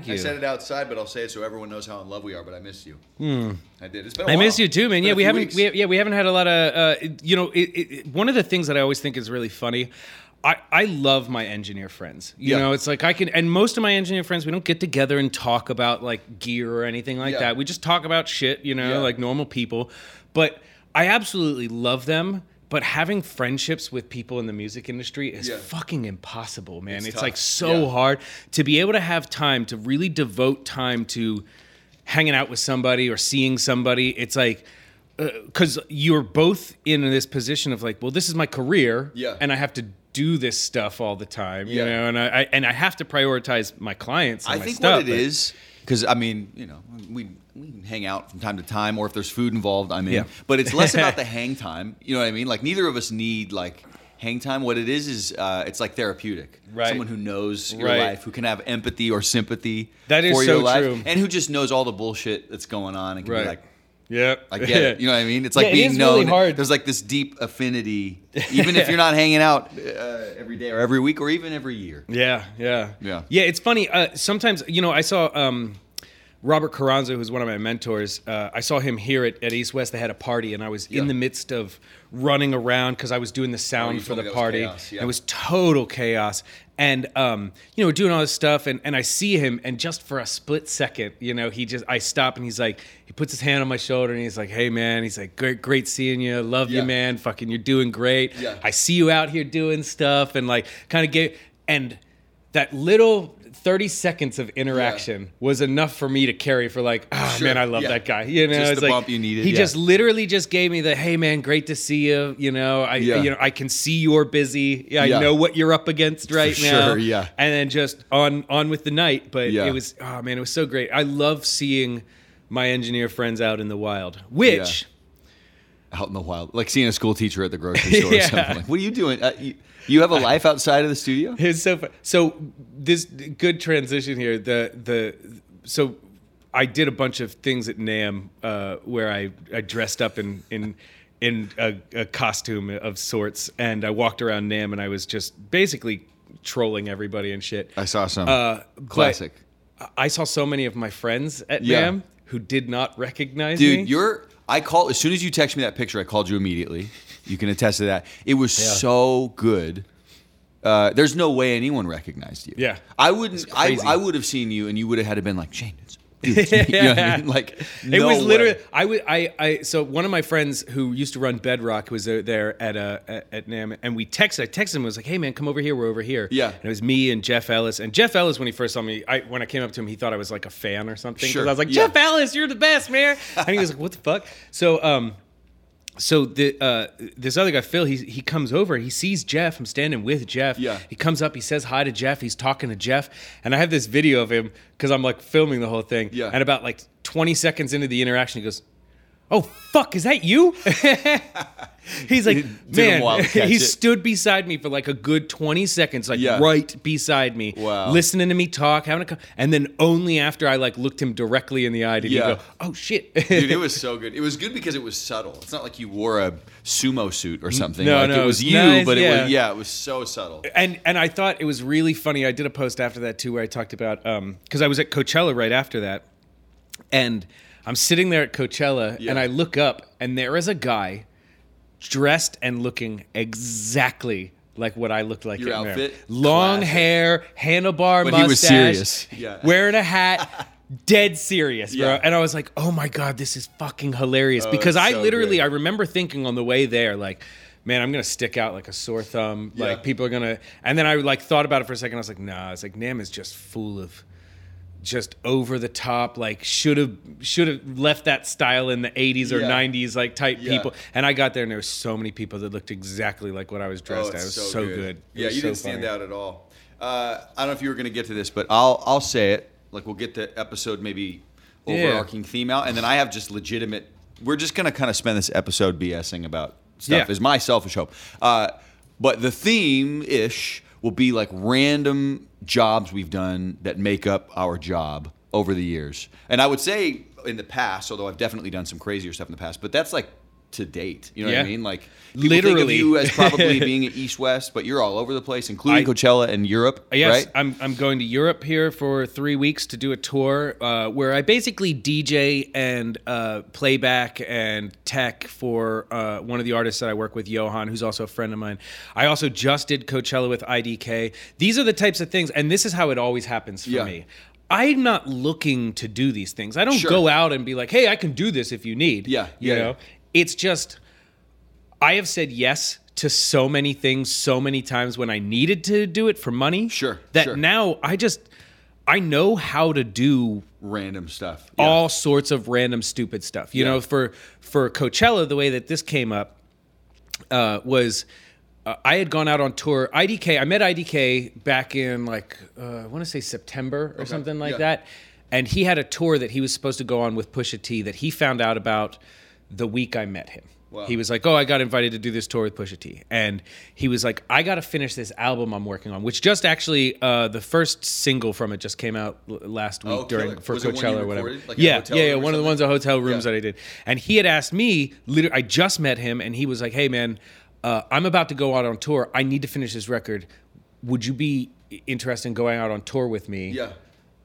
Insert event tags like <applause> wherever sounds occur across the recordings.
Thank you. I said it outside, but I'll say it so everyone knows how in love we are. But I miss you. I did. It's been. A Hmm. I while. miss you too, man. Yeah, we haven't. We, yeah, we haven't had a lot of. Uh, you know, it, it- one of the things that I always think is really funny. I, I love my engineer friends. You Yeah. know, it's like I can, and most of my engineer friends, we don't get together and talk about like gear or anything like Yeah. that. We just talk about shit, you know, Yeah. like normal people. But I absolutely love them. But having friendships with people in the music industry is Yeah. fucking impossible, man. It's It's, like so Yeah. hard to be able to have time to really devote time to hanging out with somebody or seeing somebody. It's like uh, because you're both in this position of like, well, this is my career, Yeah. and I have to do this stuff all the time, you know, and I, I and I have to prioritize my clients. And I my think stuff, what it is, because I mean, you know, we we hang out from time to time, or if there's food involved, I'm in. Yeah. But it's less about the <laughs> hang time. You know what I mean? Like neither of us need like hang time. What it is is uh, it's like therapeutic. Right. Someone who knows your Right. life, who can have empathy or sympathy That is for so your life, true. and who just knows all the bullshit that's going on and can Right. be like. Yep. I get it. <laughs> You know what I mean? It's like Yeah, it being is known. really hard. There's like this deep affinity, <laughs> even if you're not hanging out uh, every day or every week or even every year. Yeah, yeah, Yeah. Yeah, it's funny. Uh, sometimes, you know, I saw um, Robert Carranza, who's one of my mentors. Uh, I saw him here at, at East West. They had a party, and I was Yeah. in the midst of running around because I was doing the sound Oh, for the me that was party. chaos, yeah. It was total chaos. And um, you know, we're doing all this stuff, and, and I see him, and just for a split second, you know, he just I stop, and he's like, he puts his hand on my shoulder, and he's like, "Hey, man," he's like, "Great, great seeing you. Love Yeah. you, man. Fucking, you're doing great. Yeah. I see you out here doing stuff and like kind of gave and that little 30 seconds of interaction was enough for me to carry for like ah Sure, man i love yeah. that guy you know Just it's the like bump you needed, he yeah. just literally just gave me the hey man great to see you you know i Yeah. you know i can see you're busy i know what you're up against right For now sure, yeah. and then just on on with the night but Yeah. it was oh man it was so great i love seeing my engineer friends out in the wild which out in the wild, like seeing a school teacher at the grocery <laughs> store Yeah. or something. Like, what are you doing? Uh, you, you have a <laughs> life outside of the studio? It's so fun. So this good transition here. The the so I did a bunch of things at NAMM uh, where I, I dressed up in in in a, a costume of sorts, and I walked around NAMM, and I was just basically trolling everybody and shit. I saw some Uh, classic. I saw so many of my friends at Yeah. NAMM who did not recognize me. Dude, you're. I call as soon as you text me that picture. I called you immediately. You can attest to that. It was Yeah. so good. Uh, there's no way anyone recognized you. Yeah. I wouldn't. I. I would have seen you, and you would have had to been like Shane. It's, me." <laughs> you know I mean? <laughs> Like it was literally way. I would I I so one of my friends who used to run Bedrock was there, there at uh at, at NAMM and we texted I texted him I was like hey man come over here we're over here Yeah. and it was me and Jeff Ellis and Jeff Ellis when he first saw me I when I came up to him he thought I was like a fan or something 'cause Sure, I was like yeah. Jeff Ellis you're the best man and he was like what the fuck so um so the uh, this other guy Phil he he comes over he sees Jeff I'm standing with Jeff Yeah. he comes up he says hi to Jeff he's talking to Jeff and I have this video of him because I'm like filming the whole thing Yeah. and about like 20 seconds into the interaction he goes oh fuck is that you <laughs> he's like Took him a man while to <laughs> catch he it. stood beside me for like a good 20 seconds like Yeah. right beside me Wow. listening to me talk having a co- and then only after I like looked him directly in the eye did Yeah. he go oh shit Dude, it <laughs> was so good. It was good because it was subtle. It's not like you wore a sumo suit or something. No, like no, it was you, nice, but it yeah. was yeah, it was so subtle. and and I thought it was really funny. I did a post after that too, where I talked about um, because I was at Coachella right after that, and I'm sitting there at Coachella, Yeah. and I look up, and there is a guy dressed and looking exactly like what I looked like. Your outfit? long Classic. hair, handlebar But mustache, he was serious. Yeah. wearing a hat. <laughs> Dead serious, bro. Yeah. And I was like, "Oh my god, this is fucking hilarious!" Oh, because I so literally, good. I remember thinking on the way there, like, "Man, I'm gonna stick out like a sore thumb. Yeah. Like people are gonna." And then I like thought about it for a second. I was like, "Nah." It's like NAMM is just full of, just over the top. Like should have should have left that style in the '80s or Yeah. '90s like type Yeah. people. And I got there and there were so many people that looked exactly like what I was dressed Oh, as. Was so, good. It Yeah, you so didn't stand funny. out at all. Uh, I don't know if you were going to get to this, but I'll I'll say it. Like we'll get the episode maybe Yeah. overarching theme out, and then I have just legitimate. We're just going to kind of spend this episode BSing about stuff. Yeah. Is my selfish hope. Uh, but the theme ish will be like random jobs we've done that make up our job over the years. And I would say in the past, although I've definitely done some crazier stuff in the past, but that's like to date. You know what I mean? Like people think of Literally. you as probably <laughs> being East West, but you're all over the place, including I- Coachella and Europe. Yes, right? I'm I'm going to Europe here for three weeks to do a tour uh, where I basically DJ and uh, playback and tech for uh, one of the artists that I work with, Johan, who's also a friend of mine. I also just did Coachella with IDK. These are the types of things, and this is how it always happens for Yeah. me. I'm not looking to do these things. I don't Sure. go out and be like, "Hey, I can do this if you need." Yeah, you yeah, know. yeah. It's just I have said yes to so many things so many times when I needed to do it for money. Sure, That sure. now I just I know how to do Random stuff. Yeah. all sorts of random stupid stuff. You Yeah. know, for for Coachella, the way that this came up uh, was. Uh, I had gone out on tour. IDK, I met IDK back in like uh, I want to say September or something like yeah. that, and he had a tour that he was supposed to go on with Pusha T that he found out about the week I met him. Wow. He was like, "Oh, I got invited to do this tour with Pusha T," and he was like, "I got to finish this album I'm working on," which just actually uh, the first single from it just came out l- last week Oh, during killer. for Was Coachella or whatever. like yeah, yeah, yeah, one of the ones at hotel rooms Yeah. that I did, and he had asked me. Literally, I just met him, and he was like, "Hey, man, uh, I'm about to go out on tour. I need to finish this record. Would you be interested in going out on tour with me?" Yeah.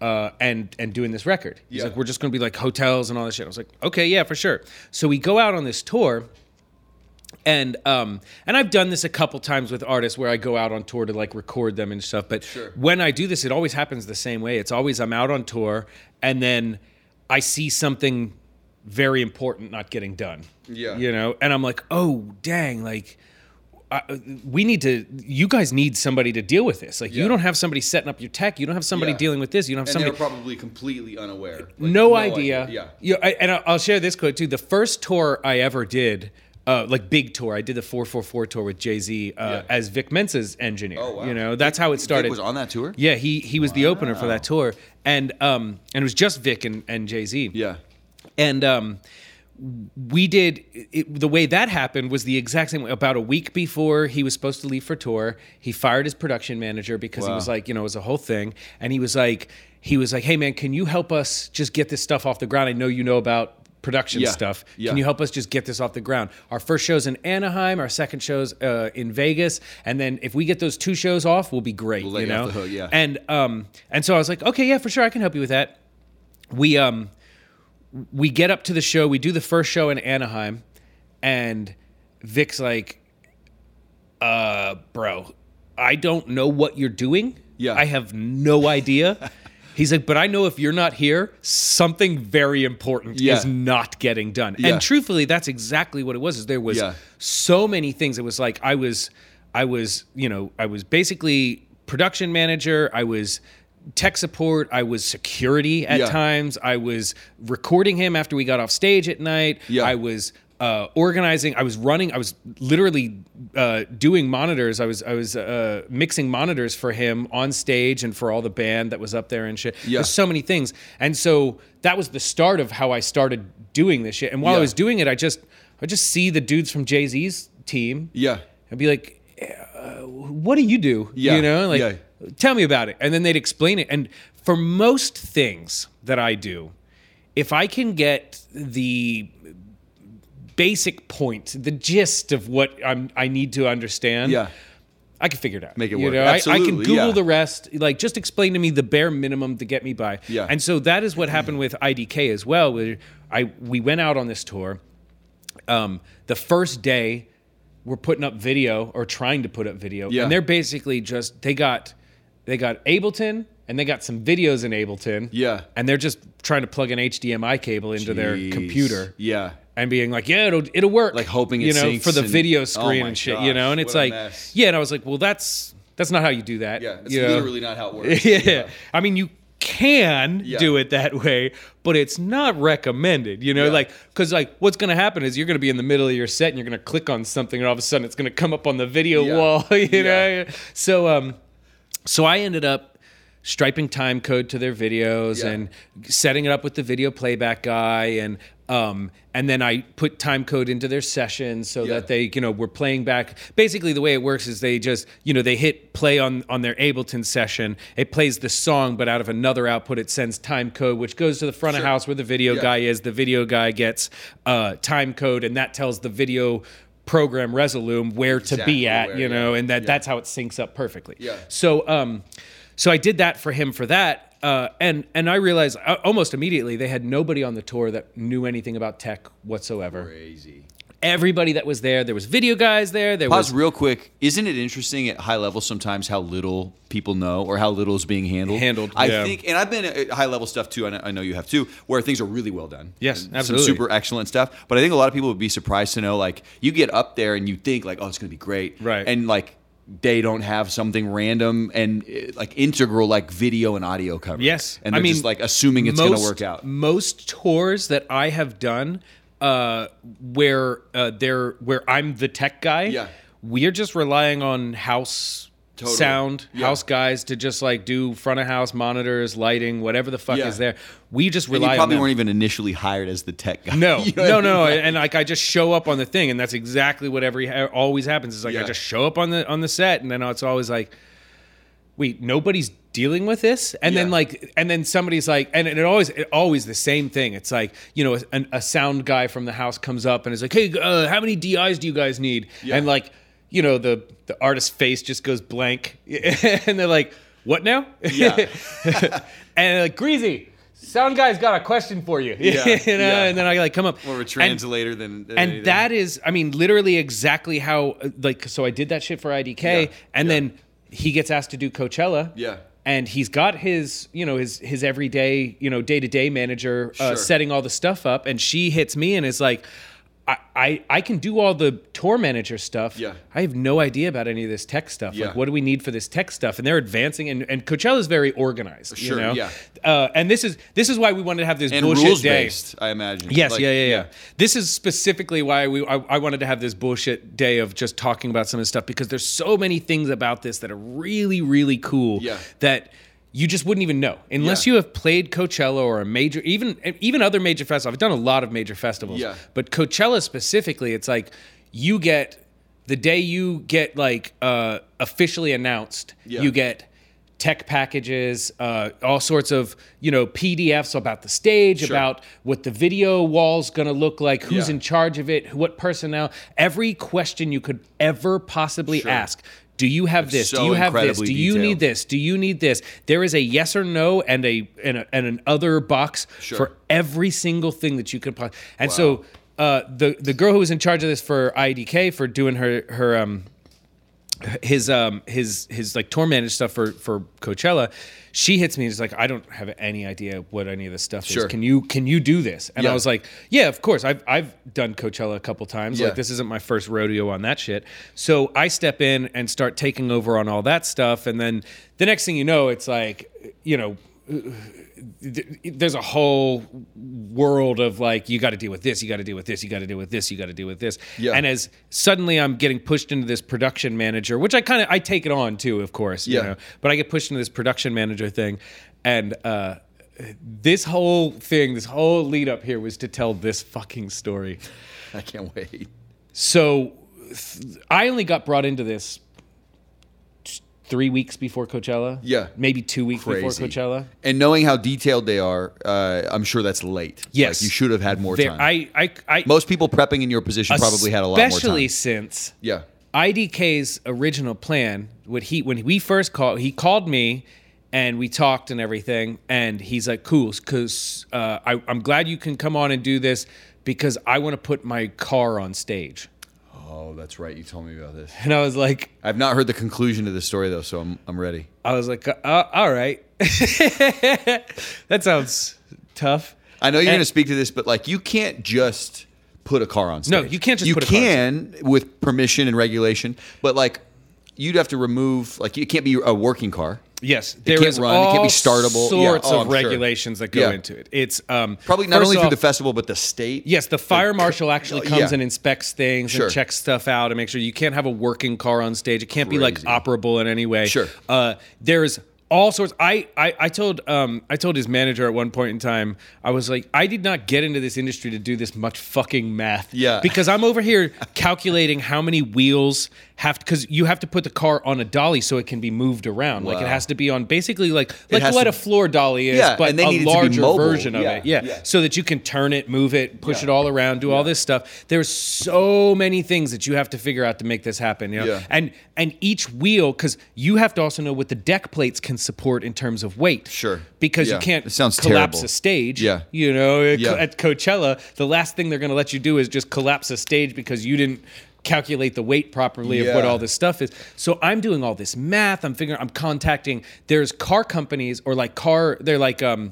Uh, and and doing this record. He's Yeah. like, we're just gonna be like hotels and all this shit. I was like, okay, yeah, for sure. So we go out on this tour, and um, and I've done this a couple times with artists where I go out on tour to like record them and stuff. But Sure. when I do this, it always happens the same way. It's always I'm out on tour, and then I see something very important not getting done. Yeah. you know, and I'm like, oh dang, like. I, we need to. You guys need somebody to deal with this. Like, Yeah. you don't have somebody setting up your tech. You don't have somebody Yeah. dealing with this. You don't have And somebody they're probably completely unaware. Like, no, idea. Yeah. Yeah, I, and I'll- share this quote too. The first tour I ever did, uh, like big tour, I did the 444 tour with Jay Z uh, Yeah. as Vic Mensa's engineer. Oh, wow. You know, that's how it Vic started. was on that tour? Yeah, he he was the opener for that tour, and um and it was just Vic and, and Jay Z. Yeah. And um, we did it, the way that happened was the exact same way. About a week before he was supposed to leave for tour, he fired his production manager because he was like, you know, it was a whole thing. And he was like, he was like, hey man, can you help us just get this stuff off the ground? I know you know about production Yeah. stuff. Yeah. Can you help us just get this off the ground? Our first show's in Anaheim, our second show's uh, in Vegas, and then if we get those two shows off, we'll be great. We'll you you know, hook, yeah. And um, and so I was like, okay, yeah, for sure, I can help you with that. We um we get up to the show. We do the first show in Anaheim, and Vic's like, "Uh, bro, I don't know what you're doing. Yeah. I have no idea." <laughs> He's like, "But I know if you're not here, something very important Yeah. is not getting done." Yeah. And truthfully, that's exactly what it was. Is there was Yeah. so many things. It was like I was, I was, you know, I was basically production manager. I was tech support. I was security at Yeah. times. I was recording him after we got off stage at night. Yeah. I was uh, organizing. I was running. I was literally uh, doing monitors. I was I was uh, mixing monitors for him on stage and for all the band that was up there and shit. Yeah. There's so many things, and so that was the start of how I started doing this shit. And while I was doing it, I just I just see the dudes from Jay Z's team. Yeah. I'd be like, uh, "What do you do?" Yeah, You know, like, yeah. Tell me about it, and then they'd explain it. And for most things that I do, if I can get the basic point, the gist of what I'm, I need to understand, Yeah. I can figure it out. Make it you work. Know? I, I can Google yeah. the rest. Like, just explain to me the bare minimum to get me by. Yeah. And so that is what happened with IDK as well. Where I we went out on this tour. Um, the first day, we're putting up video or trying to put up video, Yeah. and they're basically just they got they got Ableton and they got some videos in Ableton. Yeah. And they're just trying to plug an HDMI cable into their Jeez. computer Yeah. and being like, yeah, it'll it'll work. Like hoping it you know, syncs for the and- video Oh screen my and shit, you know. And it's what a like, mess. yeah, and I was like, well, that's that's not how you do that. Yeah. It's you know? literally not how it works. <laughs> yeah. I mean, you can Yeah. do it that way, but it's not recommended, you know, Yeah. like, cause like what's going to happen is you're going to be in the middle of your set and you're going to click on something and all of a sudden it's going to come up on the video Yeah. wall, <laughs> you Yeah. know? So, um, so I ended up striping time code to their videos Yeah. and setting it up with the video playback guy and, Um, and then I put time code into their sessions so Yeah. that they, you know, were playing back. Basically, the way it works is they just, you know, they hit play on on their Ableton session. It plays the song, but out of another output, it sends time code, which goes to the front of house where the video Yeah. guy is. The video guy gets uh, time code, and that tells the video program Resolume where to Exactly be at, where, you know, yeah. and that Yeah. that's how it syncs up perfectly. Yeah. So, um, so I did that for him for that. Uh, and and I realized uh, almost immediately they had nobody on the tour that knew anything about tech whatsoever. Crazy. Everybody that was there, there was video guys there. There Pause was real quick. Isn't it interesting at high level sometimes how little people know or how little is being handled? Handled, I yeah. think, and I've been at high level stuff too. I know, I know you have too, where things are really well done. Yes, Some absolutely. super excellent stuff. But I think a lot of people would be surprised to know, like, you get up there and you think like, oh, it's going to be great, Right. And like. They don't have something random and uh, like integral, like video and audio coverage. Yes, and I they're mean, just like assuming it's going to work out. Most tours that I have done, uh, where uh, they're where I'm the tech guy, Yeah. we're just relying on house Totally. sound, Yeah. house guys to just like do front of house monitors, lighting, whatever the fuck Yeah. is there. We just And rely you probably weren't even initially hired as the tech guy. No, <laughs> You know no, I mean? no, and like I just show up on the thing, and that's exactly what every always happens. Is like I just show up on the on the set, and then it's always like, wait, nobody's dealing with this, and then like, and then somebody's like, and it always it always the same thing. It's like you know, a, a sound guy from the house comes up and is like, hey, uh, how many DIs do you guys need? Yeah. And like, you know, the the artist's face just goes blank, <laughs> and they're like, what now? Yeah. <laughs> and like Greazy. Sound guy's got a question for you, <laughs> Yeah, you know, yeah. and then I like come up More of a and- translator than, than and anything. that is i mean literally exactly how uh, like so i did that shit for idk Yeah, and yeah. then he gets asked to do coachella Yeah. and he's got his you know his his everyday you know day-to-day manager uh, Sure. setting all the stuff up and she hits me and is like I, I, I can do all the tour manager stuff. Yeah. I have no idea about any of this tech stuff. Yeah. Like, what do we need for this tech stuff? And they're advancing, and, and is very organized. Sure, you know? yeah. Uh, and this is this is why we wanted to have this and bullshit day. based, I imagine. Yes, Like, yeah, yeah, yeah, This is specifically why we I, I wanted to have this bullshit day of just talking about some of this stuff because there's so many things about this that are really, really cool. Yeah. That you just wouldn't even know unless Yeah. you have played Coachella or a major, even even other major festivals. I've done a lot of major festivals. Yeah. But Coachella specifically, it's like you get the day you get like uh, officially announced, Yeah. you get tech packages, uh, all sorts of you know PDFs about the stage, Sure. about what the video wall's going to look like, who's Yeah. in charge of it, what personnel, every question you could ever possibly Sure. ask. Do you have this? so Do you have this? Do you need this? Do you need this? There is a yes or no and a and, a, and an other box Sure. for every single thing that you could. po- And so uh, the the girl who was in charge of this for IDK for doing her her um his um his his like tour managed stuff for for Coachella, she hits me and is like, I don't have any idea what any of this stuff Sure. is. Can you can you do this? And Yeah. I was like, Yeah, of course. I've I've done Coachella a couple times. Yeah. Like this isn't my first rodeo on that shit. So I step in and start taking over on all that stuff, and then the next thing you know, it's like you know there's a whole world of like you got to deal with this you got to deal with this you got to deal with this you got to deal with this Yeah. and as suddenly i'm getting pushed into this production manager which i kind of i take it on too of course you Yeah. know but i get pushed into this production manager thing and uh this whole thing this whole lead up here was to tell this fucking story I can't wait. so th- i only got brought into this three weeks before coachella Yeah. maybe two weeks before coachella And knowing how detailed they are, uh, I'm sure that's late. Yes. Like, you should have had more There- time. I, I, I, Most people prepping in your position probably had a lot more time. Especially since Yeah. IDK's original plan, what he when we first called, he called me and we talked and everything, and he's like, "Cool, because uh, I'm glad you can come on and do this because I want to put my car on stage." Oh, that's right. You told me about this. And I was like, I've not heard the conclusion to this story though, so I'm I'm ready. I was like, uh, "All right, <laughs> that sounds tough." I know you're And- to speak to this, but like you can't just put a car on stage. No, you can't just you put a car on can with permission and regulation, but like you'd have to remove like it can't be a working car. Yes, there can't is run, it can't be all startable. Yeah, Sorts oh, of I'm sure. regulations that go Yeah. into it. It's um, Probably not only through the festival, but the state. Yes, the fire marshal actually comes Yeah. and inspects things Sure. and checks stuff out and makes sure you can't have a working car on stage. It can't be like operable in any way. Sure. Uh, there's all sorts. I, I, I told um I told his manager at one point in time, I was like, I did not get into this industry to do this much fucking math. Yeah. <laughs> Because I'm over here calculating how many wheels have because you have to put the car on a dolly so it can be moved around. Like it has to be on basically like like what to- a floor dolly is, Yeah, but a need it to be larger version of Yeah, it. Yeah. yeah. So that you can turn it, move it, push it all around, do all this stuff. There's so many things that you have to figure out to make this happen. You know? Yeah. And and each wheel, because you have to also know what the deck plates can support in terms of weight. Sure. Because Yeah. you can't It sounds collapse terrible. a stage. Yeah. You know, at Yeah. at Coachella, the last thing they're going to let you do is just collapse a stage because you didn't calculate the weight properly of what all this stuff is. So I'm doing all this math. I'm figuring I'm contacting there's car companies or like car they're like um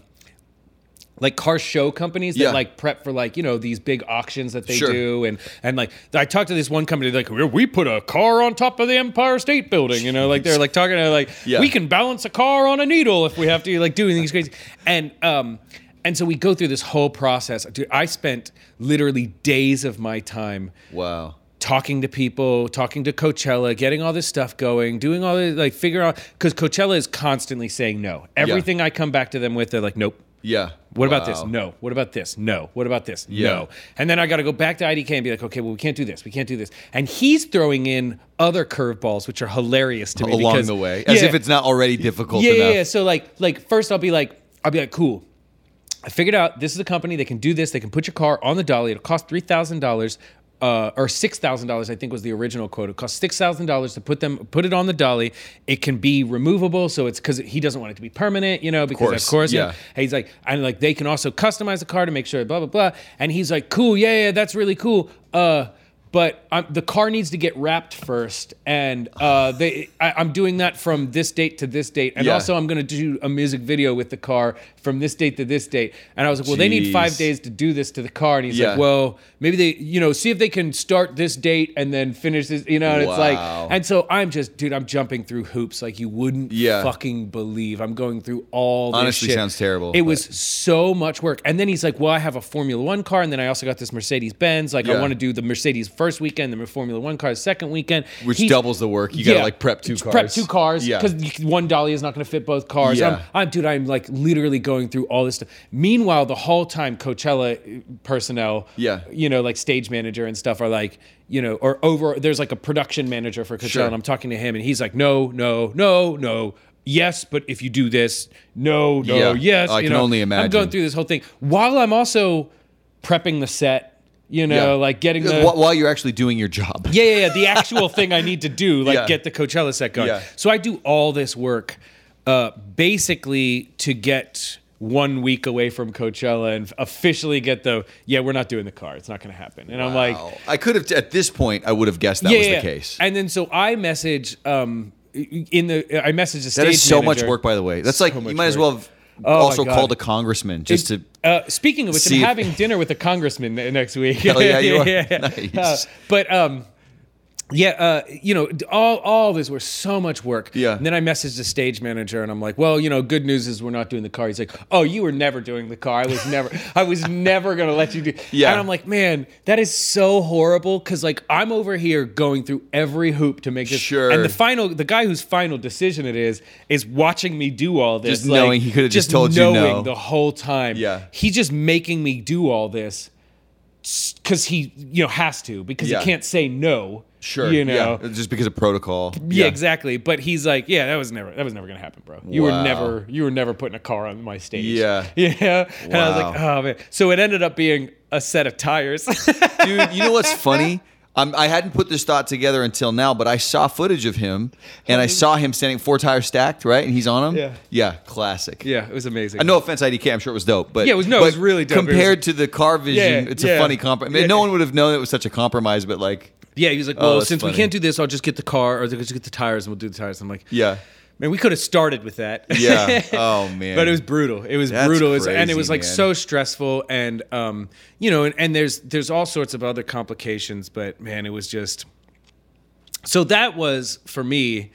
like car show companies that Yeah. like prep for like you know these big auctions that they Sure. do and and like I talked to this one company like "We- put a car on top of the Empire State Building you know like they're like talking to like Yeah. we can balance a car on a needle if we have to like doing these crazy and um and so we go through this whole process dude I spent literally days of my time Wow. talking to people, talking to Coachella, getting all this stuff going, doing all this, like figure out because Coachella is constantly saying no. Everything I come back to them with, they're like, nope. Yeah. What about this? No. What about this? No. What about this? Yeah. No. And then I got to go back to IDK and be like, okay, well, we can't do this. We can't do this. And he's throwing in other curveballs, which are hilarious to me Along because- the way, as Yeah. if it's not already difficult yeah, enough. yeah, yeah. So like, like first I'll be like, I'll be like, cool. I figured out this is a company. They can do this. They can put your car on the dolly. It'll cost three thousand dollars. Uh, or six thousand dollars, I think was the original quote. It costs six thousand dollars to put them put it on the dolly. It can be removable, so it's because he doesn't want it to be permanent, you know. Because of course, course, yeah. He's like, and like they can also customize the car to make sure, blah blah blah. And he's like, cool, yeah, yeah, that's really cool. Uh, but um, the car needs to get wrapped first, and uh, they, I, I'm doing that from this date to this date, and Yeah. also I'm going to do a music video with the car from this date to this date. And I was like, well, they need five days to do this to the car, and he's Yeah. like, well, maybe they, you know, see if they can start this date and then finish this, you know. And it's like, and so I'm just, dude, I'm jumping through hoops like you wouldn't Yeah. fucking believe. I'm going through all. This Honestly, shit. sounds terrible, It but- was so much work. And then he's like, well, I have a Formula One car, and then I also got this Mercedes Benz. Like, I want to do the Mercedes first weekend, the Formula One cars second weekend, Which He's- doubles the work. You gotta like prep two cars. Prep two cars Yeah. because one dolly is not going to fit both cars. Yeah. I'm, I'm, dude, I'm like literally going through all this stuff. Meanwhile, the whole time, Coachella uh, personnel, Yeah. you know, like stage manager and stuff are like, you know, or over. There's like a production manager for Coachella, Sure. and I'm talking to him, and he's like, no, no, no, no. Yes, but if you do this, no, no, Yeah. yes. I you can know, only I'm going through this whole thing while I'm also prepping the set. You know, Yeah. like getting the Wh- while you're actually doing your job. yeah, yeah, yeah. The actual thing I need to do, <laughs> like Yeah. get the Coachella set going. Yeah. So I do all this work, uh, basically to get one week away from Coachella and officially get the yeah, we're not doing the car. It's not going to happen. And I'm like, I could have at this point I would have guessed that was the case. And then so I message um in the I message the stage That is so much work, by the way. That's like you might as well have Oh also called a congressman just to. Uh, speaking of which, I'm having dinner with a congressman next week. Hell <laughs> yeah, you are. <laughs> Nice. Uh, but um, yeah, uh, you know, all all this was so much work. Yeah. And then I messaged the stage manager, and I'm like, well, you know, good news is we're not doing the car. He's like, oh, you were never doing the car. I was never, <laughs> I was never gonna let you do. <laughs> Yeah. And I'm like, man, that is so horrible because like I'm over here going through every hoop to make this. Sure. And the final, the guy whose final decision it is, is watching me do all this. Just knowing he could've just told you no. the whole time. Yeah. He's just making me do all this because he, you know, has to because Yeah. he can't say no. Sure. You know. yeah, just because of protocol. Yeah. exactly. But he's like, yeah, that was never, that was never gonna happen, bro. You Wow. were never, you were never putting a car on my stage. Yeah. <laughs> Yeah. And I was like, oh man. So it ended up being a set of tires. <laughs> dude. You know what's funny? I'm, I hadn't put this thought together until now, but I saw footage of him, and I saw him standing four tires stacked, right, and he's on them. Yeah. yeah, classic. yeah, it was amazing. Uh, no offense, IDK. I'm sure it was dope, but Yeah, it was- no, it was really dope. It was- Compared to the car vision, Yeah, it's yeah. a funny compromise. Yeah. No one would have known it was such a compromise, but like, Yeah, he was like, Oh, well, that's since we funny. can't do this, I'll just get the car or just get the tires and we'll do the tires. I'm like, yeah, man, we could have started with that. yeah. <laughs> Oh man, but it was brutal. It was That's brutal, It was- and it crazy, was like man. so stressful, and um, you know, and, and there's there's all sorts of other complications, but man, it was just. So that was for me.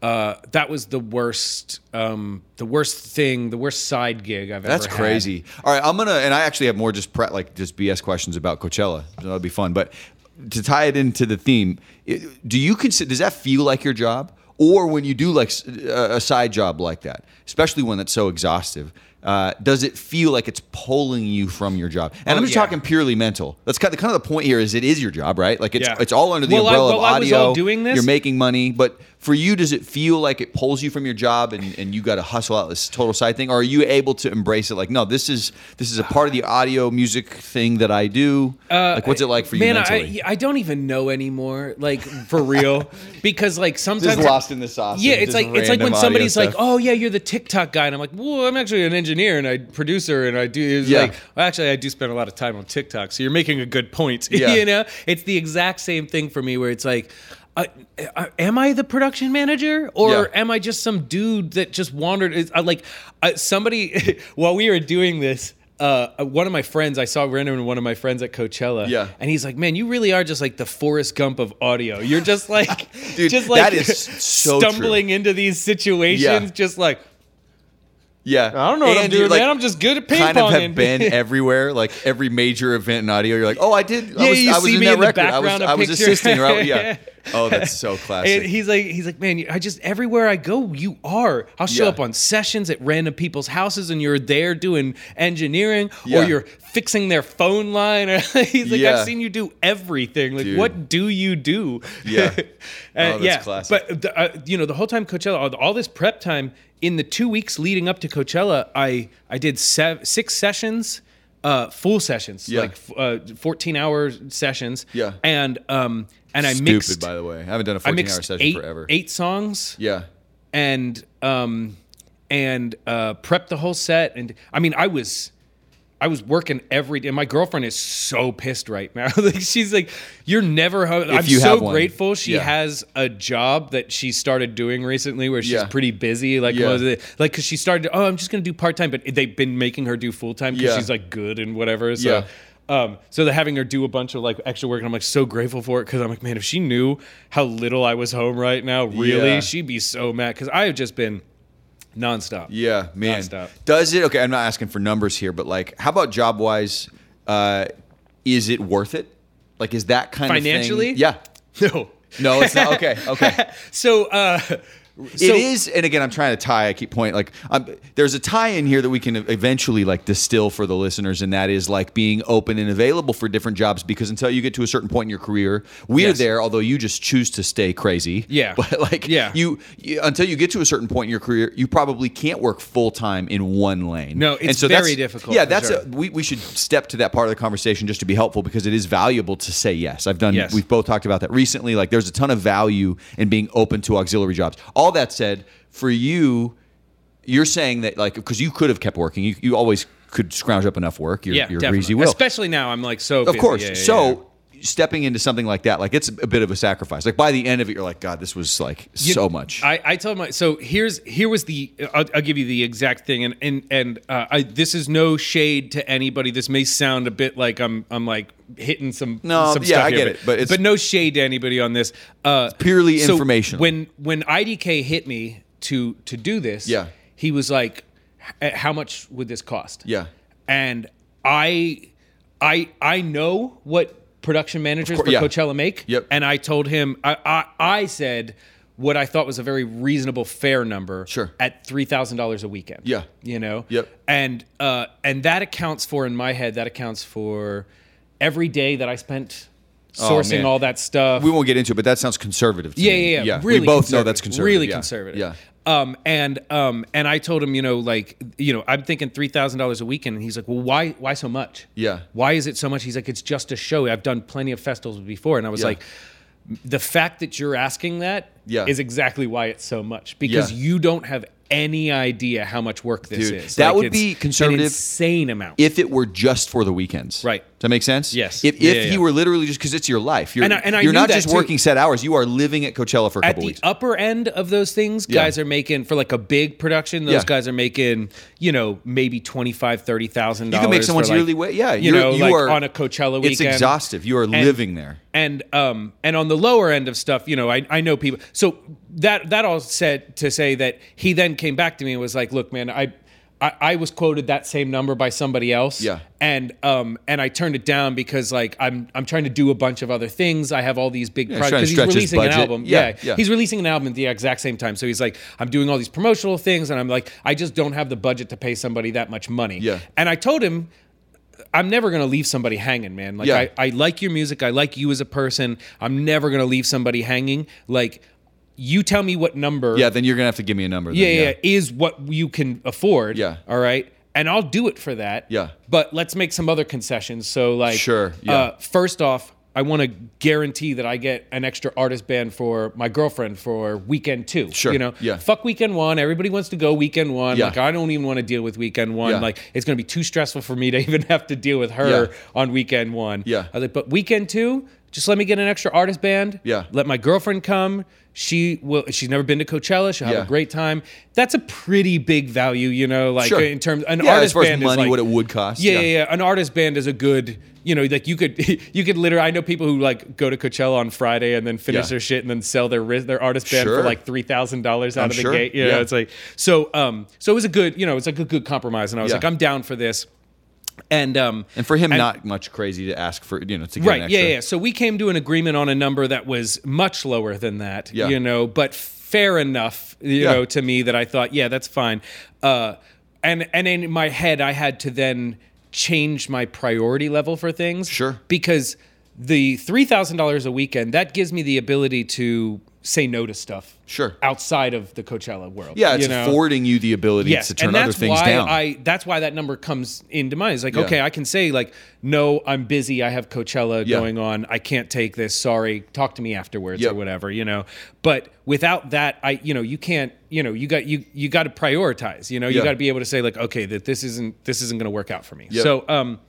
Uh, that was the worst, um, the worst thing, the worst side gig I've That's ever had. That's crazy. All right, I'm gonna, and I actually have more just pre- like just BS questions about Coachella. So that'll be fun. But to tie it into the theme, do you consider? Does that feel like your job, or when you do like a side job like that, especially one that's so exhaustive. Uh, does it feel like it's pulling you from your job? And I'm Oh, just yeah. talking purely mental. That's kind of, kind of the point here. Is it is your job, right? Like it's Yeah. it's all under the Well, I- umbrella of I was audio. all doing this- You're making money, but for you, does it feel like it pulls you from your job and, and you got to hustle out this total side thing, or are you able to embrace it? Like, no, this is this is a part of the audio music thing that I do. like, what's it like for you Uh, Man, mentally? I I don't even know anymore, like for real, <laughs> because like sometimes lost in the sauce Yeah, it's like it's like when somebody's like, "Oh yeah, you're the TikTok guy," and I'm like, "Well, I'm actually an engineer and I producer and I do." It's Yeah. like, well, actually, I do spend a lot of time on TikTok, so you're making a good point. <laughs> Yeah. you know, it's the exact same thing for me, where it's like. Uh, uh, am I the production manager, or Yeah. am I just some dude that just wandered? Is, uh, like uh, somebody <laughs> while we were doing this, uh, one of my friends I saw ran into one of my friends at Coachella, Yeah. and he's like, "Man, you really are just like the Forrest Gump of audio. You're just <laughs> like, Dude, just like that is <laughs> so true. stumbling into these situations, Yeah. just like Yeah, I don't know what I'm doing, like, man. I'm just good at ping kind of ponging. have been everywhere, like every major event in audio. You're like, oh, I did. I Yeah, was, you I was see in me that in the record. I was, of I was assisting. Right? Yeah. Oh, that's so <laughs> classic. And he's like, he's like, man, I just everywhere I go, you are. I'll show Yeah. up on sessions at random people's houses, and you're there doing engineering, Yeah. or you're fixing their phone line. <laughs> he's like, Yeah. I've seen you do everything. Like, Dude. what do you do? Yeah. <laughs> And Oh, that's yeah. classic. But the, uh, you know, the whole time Coachella, all, all this prep time in the two weeks leading up to Coachella, I I did sev- six sessions. Uh, full sessions, Yeah. like uh, fourteen hour sessions, Yeah. and um, and I Stupid, mixed by the way. I haven't done a I 14 hour mixed session eight, forever. eight songs Yeah. and um and uh prepped the whole set and I mean I was I was working every day. My girlfriend is so pissed right now. <laughs> like she's like, "You're never." Home. I'm you so have one. grateful she Yeah. has a job that she started doing recently, where she's Yeah. pretty busy. Like, Yeah. most of the- like because she started. Oh, I'm just gonna do part time, but they've been making her do full time because Yeah. she's like good and whatever. So. Yeah. Um, so they're having her do a bunch of like extra work, and I'm like so grateful for it because I'm like, man, if she knew how little I was home right now, really, Yeah. she'd be so mad because I have just been nonstop. Yeah, man. Nonstop. Does it? Okay, I'm not asking for numbers here, but like, how about job wise? Uh, is it worth it? Like, is that kind Financially? of financially? Yeah. <laughs> No. No, it's not. Okay. Okay. <laughs> So, uh, so it is, and again, I'm trying to tie. I keep pointing like um, there's a tie in here that we can eventually like distill for the listeners, and that is like being open and available for different jobs. Because until you get to a certain point in your career, we're Yes. there. Although you just choose to stay crazy. Yeah. <laughs> But like, Yeah. you, you until you get to a certain point in your career, you probably can't work full time in one lane. No, it's and so very that's- difficult, Yeah, that's sure. a, we we should step to that part of the conversation just to be helpful because it is valuable to say yes. I've done. Yes. We've both talked about that recently. Like, there's a ton of value in being open to auxiliary jobs. All that said, for you, you're saying that like because you could have kept working. You, you always could scrounge up enough work. You're, yeah, you're definitely. Greazy Wil. Especially now, I'm like so. Of busy. course. Yeah, yeah, so. Stepping into something like that, like it's a bit of a sacrifice. Like by the end of it, you're like, God, this was like You- so much. I, I told my so here's here was the I'll, I'll give you the exact thing and and and uh, I, this is no shade to anybody. This may sound a bit like I'm I'm like hitting some No, some yeah, stuff I here, get it, but it's- but no shade to anybody on this. Uh, purely so informational. When when IDK hit me to to do this, Yeah. he was like, "How much would this cost?" Yeah. and I I I know what production managers course, for yeah. Coachella make. Yep. And I told him I, I I said what I thought was a very reasonable fair number Sure. at three thousand dollars a weekend. Yeah. You know? Yep. And uh and that accounts for in my head, that accounts for every day that I spent Oh, sourcing man. all that stuff. we won't get into it, but that sounds conservative. To Yeah, me. yeah, yeah. Really we both know that's conservative. Really yeah. conservative. Yeah. Um, and um, and I told him, you know, like, you know, I'm thinking three thousand dollars a weekend, and he's like, well, why, why so much? Yeah. Why is it so much? He's like, it's just a show. I've done plenty of festivals before, and I was Yeah. like, the fact that you're asking that is Yeah. exactly why it's so much because Yeah. you don't have any idea how much work this Dude, is. that Like, would be an conservative insane amount. If it were just for the weekends, Right. Does that make sense? Yes. If, if yeah, he yeah. were literally just because it's your life, you're, And I- and I you're not just too. working set hours. You are living at Coachella for a at couple the weeks. upper end of those things Yeah. guys are making for like a big production those guys are making you know maybe 25 30000 You can make someone's yearly wa- yeah, you know you like are- on a coachella weekend It's exhaustive. You are living there. and um and on the lower end of stuff you know i, I know people so that that all said to say that he then came back to me and was like look man i I, I was quoted that same number by somebody else. Yeah. And um and I turned it down because like I'm I'm trying to do a bunch of other things. I have all these big he's projects he's releasing an album. Yeah, Yeah, yeah. He's releasing an album at the exact same time. So he's like, I'm doing all these promotional things, and I'm like, I just don't have the budget to pay somebody that much money. Yeah. And I told him. I'm never gonna leave somebody hanging, man. Like Yeah. I, I like your music. I like you as a person. I'm never gonna leave somebody hanging. Like you tell me what number Yeah, then you're gonna have to give me a number. then, yeah, yeah, is what you can afford. Yeah. All right. And I'll do it for that. Yeah. But let's make some other concessions. So like Sure, yeah. uh, first off, I want to guarantee that I get an extra artist band for my girlfriend for weekend two. Sure, You know, yeah. fuck weekend one. Everybody wants to go weekend one. Yeah. Like I don't even want to deal with weekend one. Yeah. Like it's gonna be too stressful for me to <laughs> even have to deal with her Yeah. on weekend one. Yeah. I was like, but weekend two, just let me get an extra artist band. Yeah. Let my girlfriend come. She will. She's never been to Coachella. She'll have Yeah. a great time. That's a pretty big value, you know. Like Sure. in terms, an Yeah, artist as far as band money, is like, what it would cost, Yeah, yeah. yeah. An artist band is a good. You know, like you could, <laughs> you could literally. I know people who like go to Coachella on Friday and then finish Yeah. their shit and then sell their their artist band Sure. for like three thousand dollars out I'm of the sure. gate. You know, Yeah. it's like so. Um, so it was a good, you know, it's like a good compromise, and I was like, I'm down for this. And um, And for him, and- not much crazy to ask for, you know, to get an Right. extra. Yeah, yeah. So we came to an agreement on a number that was much lower than that. Yeah. You know, but fair enough. You Yeah. know, to me that I thought, yeah, that's fine. Uh, and and in my head, I had to then change my priority level for things. Sure. Because the three thousand dollars a weekend that gives me the ability to say no to stuff. Sure. Outside of the Coachella world. Yeah, it's you know? affording you the ability Yes, to turn and other that's things why down. I that's why that number comes into mind. It's like, Yeah. okay, I can say like, no, I'm busy. I have Coachella Yeah. going on. I can't take this. Sorry. Talk to me afterwards Yep. or whatever. You know. But without that, I you know you can't. You know you got you you got to prioritize. You know you Yeah. got to be able to say like, okay, that this isn't this isn't going to work out for me. Yep. So um,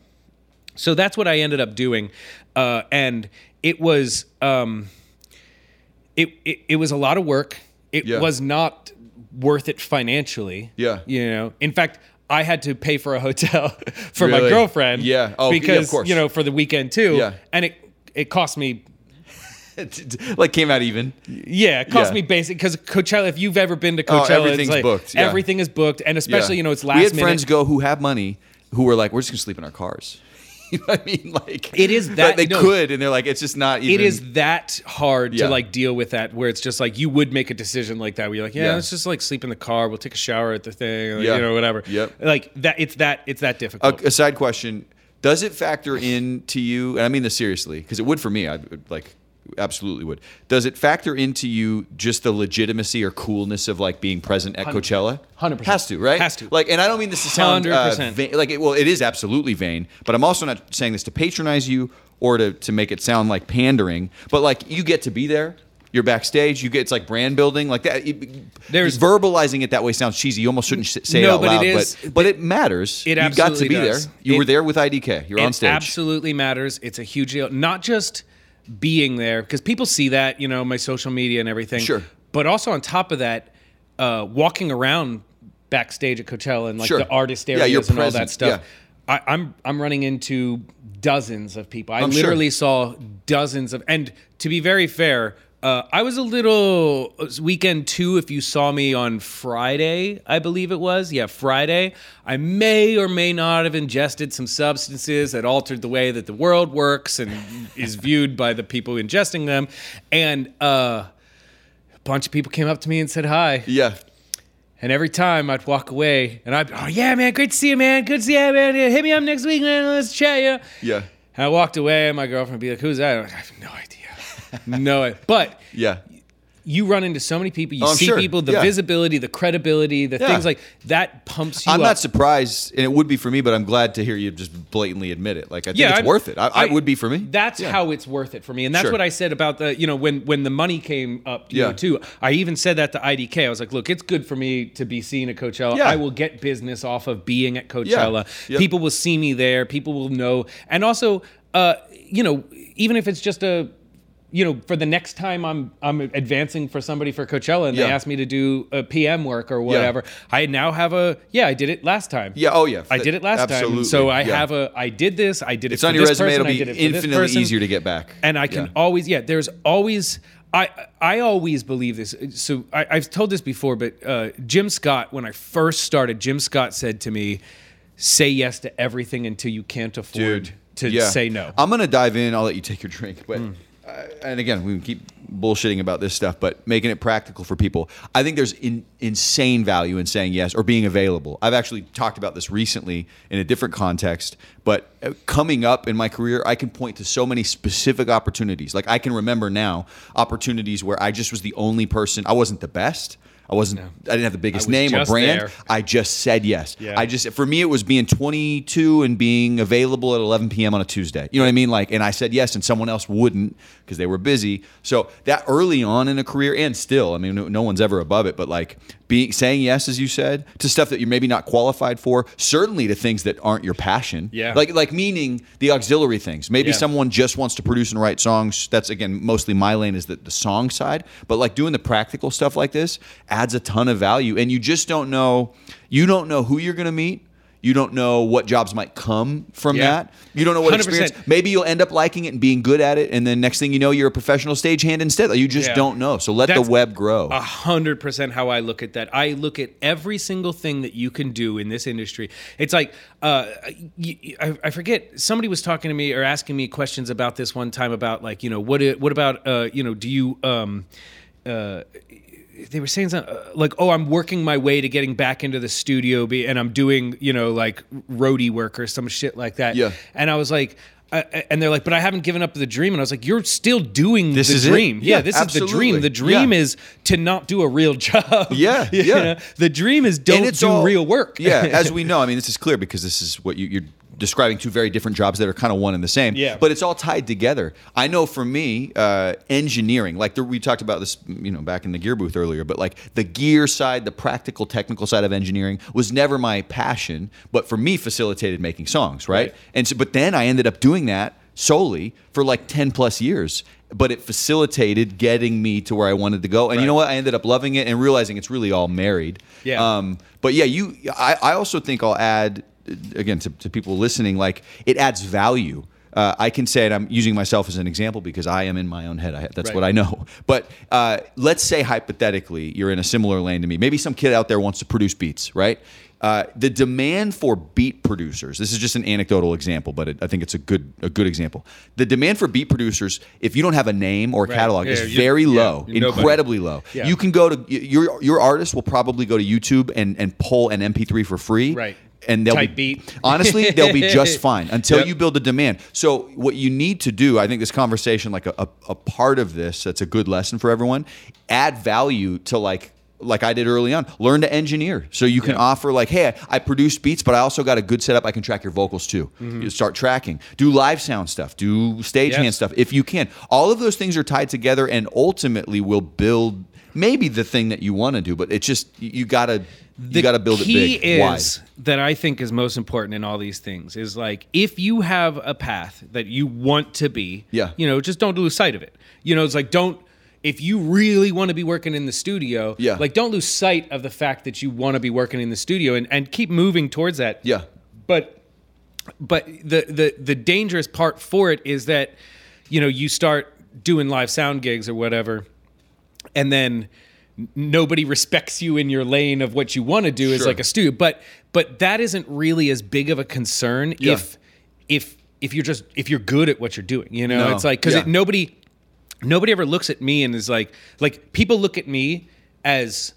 so that's what I ended up doing, uh, and it was um, it, it it was a lot of work. It Yeah. was not worth it financially. Yeah. You know, in fact, I had to pay for a hotel <laughs> for my girlfriend. Yeah. Oh, yeah, of because course. you know for the weekend too. Yeah. And it it cost me <laughs> like came out even. yeah, it cost Yeah. me basic because Coachella. If you've ever been to Oh, Coachella, everything's like booked, yeah. everything is booked, and especially Yeah. you know it's last. We had minute. friends go who have money who were like, we're just gonna sleep in our cars. <laughs> you know what I mean? Like It is that- they no. could, and they're like, it's just not. Even, it is that hard Yeah. to like deal with that where it's just like you would make a decision like that where you're like yeah, Yeah. let's just like sleep in the car we'll take a shower at the thing like, Yeah. you know whatever Yep. like that it's that it's that difficult A, a side question: Does it factor in to you? And I mean this seriously, because it would for me. I would, like absolutely would. Does it factor into you just the legitimacy or coolness of like being present at Coachella? 100%. Has to, right? Has to. Like, and I don't mean this to sound uh, 100%. vain, like it, well, it is absolutely vain, but I'm also not saying this to patronize you or to to make it sound like pandering. But like, you get to be there. You're backstage. You get it's like brand building, like that. It- There's- verbalizing it that way sounds cheesy. You almost shouldn't say No, it out but it loud, is- but but it matters. It you got to be does. there. You It- were there with IDK. You're on stage. absolutely matters. It's a huge deal. Not just being there because people see that, you know, my social media and everything. Sure. But also on top of that, uh, walking around backstage at Coachella and like Sure. the artist areas you're and all that stuff. Yeah. I, I'm I'm running into dozens of people. I I'm sure. literally saw dozens of, and to be very fair. Uh, I was a little weekend two. If you saw me on Friday, I believe it was. Yeah, Friday. I may or may not have ingested some substances that altered the way that the world works and <laughs> is viewed by the people ingesting them. And uh, a bunch of people came up to me and said hi. Yeah. And every time I'd walk away and I'd, oh yeah, man, great to see you, man. Good to see you, man. Hit me up next week, man. Let's chat, yeah. Yeah. And I walked away and my girlfriend would be like, who's that? Like, I have no idea. No, idea. but Yeah. you run into so many people. You Oh, see sure. people, the Yeah. visibility, the credibility, the Yeah. things like that pumps you I'm up. not surprised, and it would be for me, but I'm glad to hear you just blatantly admit it. Like I think it's I'm- worth it. I, I, would be for me. That's Yeah. how it's worth it for me, and that's Sure. what I said about the you know when when the money came up you Yeah. know, too. I even said that to IDK. I was like, look, it's good for me to be seen at Coachella. Yeah. I will get business off of being at Coachella. Yep. People will see me there. People will know, and also, uh, you know, even if it's just a you know, for the next time I'm I'm advancing for somebody for Coachella and Yeah. they ask me to do a PM work or whatever, I now have a yeah, I did it last time. Yeah. Oh yeah. I did it last Absolutely. time. So I Yeah. have a I did this, I did it It's for on your resume. person, It'll be it infinitely easier to get back. And I can Yeah. always, yeah, there's always, I I always believe this. So I, I've told this before, but uh, Jim Scott, when I first started, Jim Scott said to me, "Say yes to everything until you can't afford to Yeah. say no." I'm gonna dive in. I'll let you take your drink, but uh, and again, we keep bullshitting about this stuff, but making it practical for people. I think there's in, insane value in saying yes or being available. I've actually talked about this recently in a different context, but uh, coming up in my career, I can point to so many specific opportunities. Like I can remember now opportunities where I just was the only person. I wasn't the best. I wasn't. I didn't have the biggest name or brand. there. I just said yes. Yeah. I just for me it was being 22 and being available at 11 p.m. on a Tuesday. You know what I mean? Like, and I said yes, and someone else wouldn't because they were busy. So that early on in a career, and still, I mean, no, no one's ever above it. But like being saying yes, as you said, to stuff that you're maybe not qualified for, certainly to things that aren't your passion. Yeah. Like like meaning the auxiliary things. Maybe Yeah. someone just wants to produce and write songs. That's again mostly my lane is the, the song side. But like doing the practical stuff like this adds a ton of value. And you just don't know you don't know who you're gonna meet. You don't know what jobs might come from Yeah. that. You don't know what 100%. experience. Maybe you'll end up liking it and being good at it, and then next thing you know, you're a professional stagehand instead. You just Yeah. don't know. So let That's the web grow. A hundred percent how I look at that. I look at every single thing that you can do in this industry. It's like uh, y- y- I, I forget. Somebody was talking to me or asking me questions about this one time about like you know what it, what about uh, you know do you um, uh, they were saying something uh, like, "Oh, I'm working my way to getting back into the studio, be, and I'm doing, you know, like roadie work or some shit like that." Yeah. And I was like, uh, and they're like, "But I haven't given up the dream." And I was like, "You're still doing This the dream. Yeah, Yeah, this is the dream. The dream Yeah. is to not do a real <laughs> job. Yeah, <laughs> You yeah. know? The dream is don't it's do all- real work. yeah, as <laughs> we know, I mean, this is clear because this is what you, you're describing two very different jobs that are kind of one and the same. Yeah. But it's all tied together. I know for me, uh, engineering, like the, we talked about this, you know, back in the gear booth earlier, but like the gear side, the practical, technical side of engineering was never my passion, but for me, facilitated making songs, right? Right. And so, but then I ended up doing that solely for like 10 plus years. But it facilitated getting me to where I wanted to go. And you know what? I ended up loving it and realizing it's really all married. Yeah. Um, but yeah, you. I, I also think I'll add again to, to people listening. Like it adds value. Uh, I can say it. I'm using myself as an example because I am in my own head. I, that's Right. what I know. <laughs> But uh, let's say hypothetically you're in a similar lane to me. Maybe some kid out there wants to produce beats, right? Uh, the demand for beat producers. This is just an anecdotal example, but it, I think it's a good a good example. The demand for beat producers, if you don't have a name or a Right. catalog, Yeah, is you- very yeah, low, nobody. incredibly low. Yeah. You can go to your your artist will probably go to YouTube and and pull an MP3 for free. Right. And they'll Type be beat. honestly they'll be just <laughs> fine until Yep. you build a demand. So what you need to do, I think this conversation, like a, a, a part of this, that's a good lesson for everyone. Add value to like like I did early on. Learn to engineer, so you can Yeah. offer like, hey, I produce beats, but I also got a good setup. I can track your vocals too. You start tracking. Do live sound stuff. Do stagehand Mm-hmm. Yes. stuff if you can. All of those things are tied together and ultimately will build maybe the thing that you want to do. But it's just you gotta you gotta build it key big, is wide. that I think is most important in all these things is like if you have a path that you want to be, Yeah. you know, just don't lose sight of it. You know, it's like don't if you really want to be working in the studio, Yeah. like don't lose sight of the fact that you want to be working in the studio and, and keep moving towards that. Yeah. But but the the the dangerous part for it is that you know you start doing live sound gigs or whatever and then nobody respects you in your lane of what you want to do as Sure. like a studio but but that isn't really as big of a concern Yeah. if if if you're just if you're good at what you're doing you know No. it's like because Yeah. nobody nobody ever looks at me and is like like people look at me as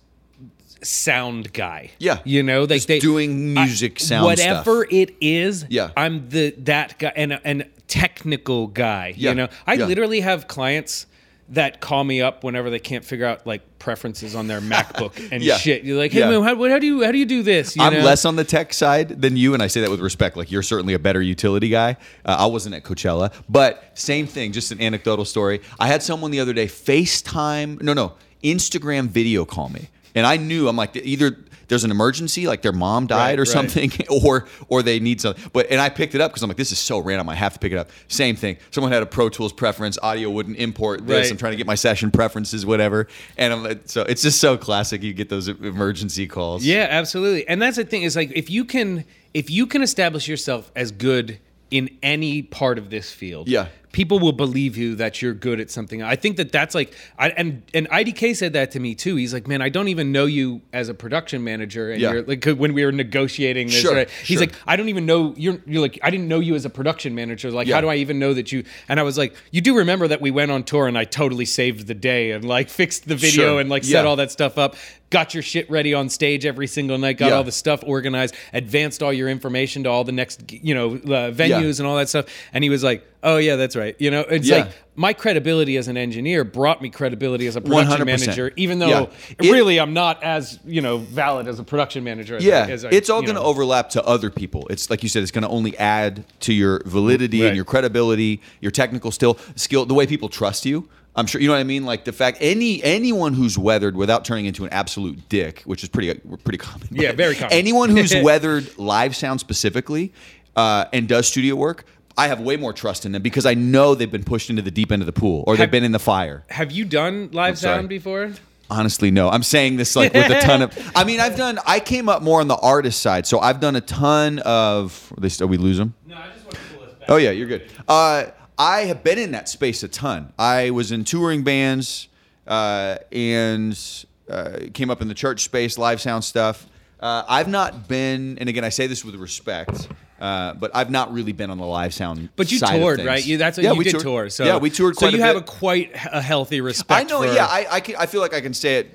sound guy Yeah. you know like Just they doing music, sound whatever stuff. it is Yeah. i'm the that guy and and technical guy Yeah. you know i literally have clients that call me up whenever they can't figure out like preferences on their <laughs> macbook and Yeah. shit you're like hey Yeah. man how, how do you how do you do this you I'm know? less on the tech side than you, and I say that with respect. Like you're certainly a better utility guy. Uh, I wasn't at Coachella, but same thing. Just an anecdotal story. I had someone the other day FaceTime, no, no, Instagram video call me, and I knew I'm like either there's an emergency, like their mom died Right, or right. something, <laughs> or or they need something. But and I picked it up because I'm like, this is so random. I have to pick it up. Same thing. Someone had a Pro Tools preference. Audio wouldn't import this. Right. I'm trying to get my session preferences, whatever. And I'm like, so it's just so classic. You get those emergency calls. Yeah, absolutely. And that's the thing is like if you can if you can establish yourself as good in any part of this field. Yeah. People will believe you that you're good at something. I think that that's like, I, and and IDK said that to me too. He's like, man, I don't even know you as a production manager, and Yeah. you're like when we were negotiating this. Sure, right? He's sure. like, I don't even know you're. You're like, I didn't know you as a production manager. Like, Yeah. how do I even know that you? And I was like, you do remember that we went on tour and I totally saved the day and like fixed the video Sure, and like set yeah. all that stuff up. Got your shit ready on stage every single night. Got all the stuff organized. Advanced all your information to all the next, you know, uh, venues and all that stuff. And he was like, "Oh yeah, that's right." You know, it's Yeah. like my credibility as an engineer brought me credibility as a production 100%. manager, even though Yeah. It- really I'm not as you know valid as a production manager. As Yeah, I, as I, it's all going to overlap to other people. It's like you said, it's going to only add to your validity Right. and your credibility, your technical skill, skill, the way people trust you. I'm sure you know what I mean. Like the fact any anyone who's weathered without turning into an absolute dick, which is pretty pretty common. Yeah, very common. Anyone who's <laughs> weathered live sound specifically uh, and does studio work. I have way more trust in them because I know they've been pushed into the deep end of the pool or they've been in the fire. Have you done live sound before? Honestly, no. I'm saying this like with a ton of. <laughs> I mean, I've done. I came up more on the artist side, so I've done a ton of. Are, they, are we lose them? No, I just want to pull this back. Oh yeah, you're good. Uh, I have been in that space a ton. I was in touring bands uh, and uh, came up in the church space, live sound stuff. Uh, I've not been, and again, I say this with respect, uh, but I've not really been on the live sound. But you side toured, right? You, that's what yeah, you we did toured. tour. So yeah, we toured. So you a have bit. a quite a healthy respect. I know. For, Yeah, I, I, can, I feel like I can say it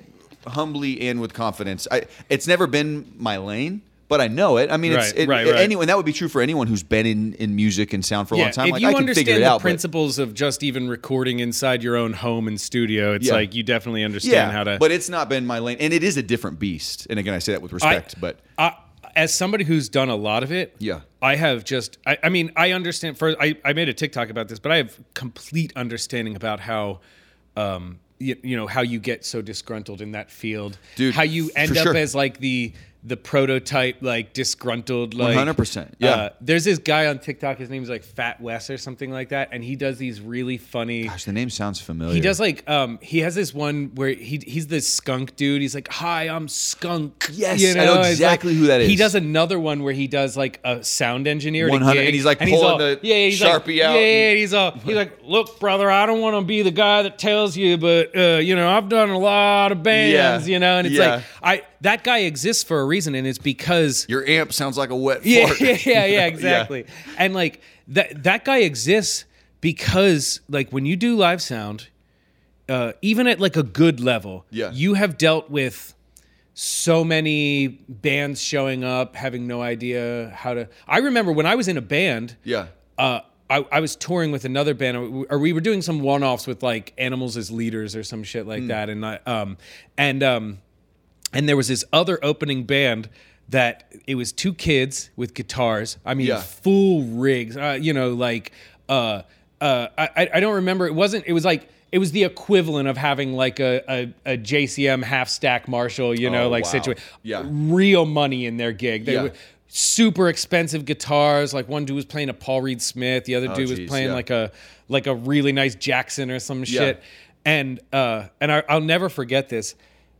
humbly and with confidence. I, it's never been my lane, but I know it. I mean, it's it, right, right. anyone that would be true for anyone who's been in, in music and sound for a yeah, long time. if Like you I can understand figure it the out. but- principles of just even recording inside your own home and studio, it's Yeah. like you definitely understand yeah, how to. but it's not been my lane, and it is a different beast. And again, I say that with respect, but I, as somebody who's done a lot of it, Yeah. I have just. I, I mean, I understand. First, I, I made a TikTok about this, but I have complete understanding about how, um, you, you know, how you get so disgruntled in that field, Dude, How you end up sure. as like the the prototype, like disgruntled, like 100%, yeah. Uh, there's this guy on TikTok. His name's like Fat Wes or something like that, and he does these really funny. gosh, the name sounds familiar. He does like um he has this one where he he's this skunk dude. He's like, "Hi, I'm skunk." Yes, I know it's like- exactly who that is He does another one where he does like a sound engineer. 100 and he's, like, all, pulling the yeah, he's like, Sharpie out Yeah, yeah, he's all he's like, "Look, brother, I don't want to be the guy that tells you, but uh, you know, I've done a lot of bands, Yeah, you know." And it's yeah. like I that guy exists for a reason, and it's because Your amp sounds like a wet yeah, fart. yeah, yeah, <laughs> yeah, exactly. And like that that guy exists because like when you do live sound, uh, even at like a good level, Yeah. you have dealt with so many bands showing up having no idea how to. I remember when I was in a band. Yeah. Uh, I, I was touring with another band, or- we were doing some one-offs with like animals as leaders or some shit like that, and I, um, and um, and there was this other opening band that it was two kids with guitars. I mean, Yeah. full rigs. Uh, you know, like uh, uh, I I don't remember. It wasn't. It was like. It was the equivalent of having like a, a, a JCM half stack Marshall, you know, Oh, like wow. situation. Yeah. Real money in their gig. They Yeah. were super expensive guitars. Like one dude was playing a Paul Reed Smith, the other dude was Oh, geez, playing yeah. like a like a really nice Jackson or some Yeah. shit. And uh, and I, I'll never forget this.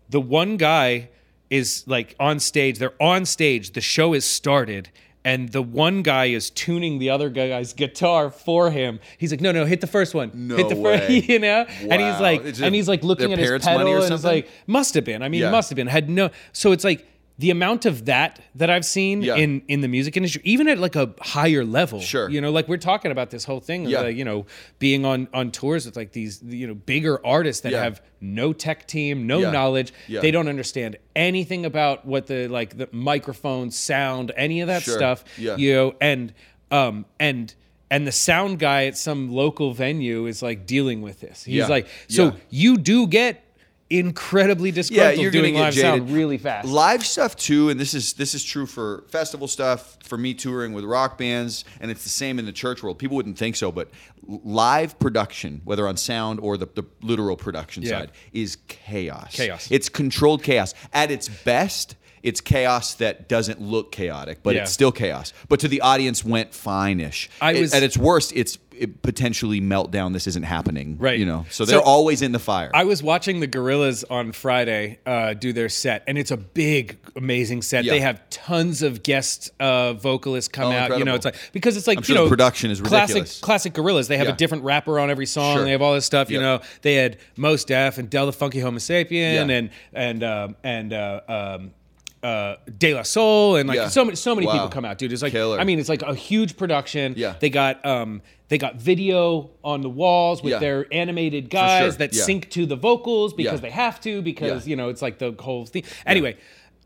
The one guy is like on stage. They're on stage. The show is started. And the one guy is tuning the other guy's guitar for him. He's like, "No, no, hit the first one. No hit the first, <laughs> <laughs> you know." And he's like, and he's like looking at his pedal, and he's like, must have been. I mean, Yeah. must have been. Had no. So it's like the amount of that that I've seen Yeah. in in the music industry, even at like a higher level. Sure. You know, like we're talking about this whole thing of Yeah. uh, you know being on on tours with like these you know bigger artists that Yeah. have no tech team, no knowledge. They don't understand anything about what the like the microphone, sound, any of that Sure. stuff. Yeah. You know, and um and and the sound guy at some local venue is like dealing with this. He's like, so you do get incredibly yeah, you're gonna doing get live jaded sound really fast. Live stuff too, and this is this is true for festival stuff, for me touring with rock bands, and it's the same in the church world. People wouldn't think so, but live production, whether on sound or the, the literal production Yeah. side, is chaos. Chaos. It's controlled chaos. At its best, it's chaos that doesn't look chaotic, but Yeah. it's still chaos. But to the audience, went fine-ish. I It- was- at its worst, it's it potentially meltdown. This isn't happening, Right. You know, so So- they're always in the fire. I was watching the Gorillaz on Friday uh, do their set, and it's a big, amazing set. Yeah. They have tons of guest uh, vocalists come Oh, out. You know, it's like because it's like I'm you sure know the production is classic ridiculous. classic Gorillaz. They have Yeah. a different rapper on every song. Sure. They have all this stuff. You know, they had Mos Def and Del the Funky Homosapien and and um, and uh, um, uh, De La Soul and like Yeah. so many so many Wow. people come out, dude. It's like Killer. I mean, it's like a huge production. Yeah. They got um they got video on the walls with Yeah. their animated guys sure. that Yeah. sync to the vocals because they have to because you know it's like the whole thing. Anyway,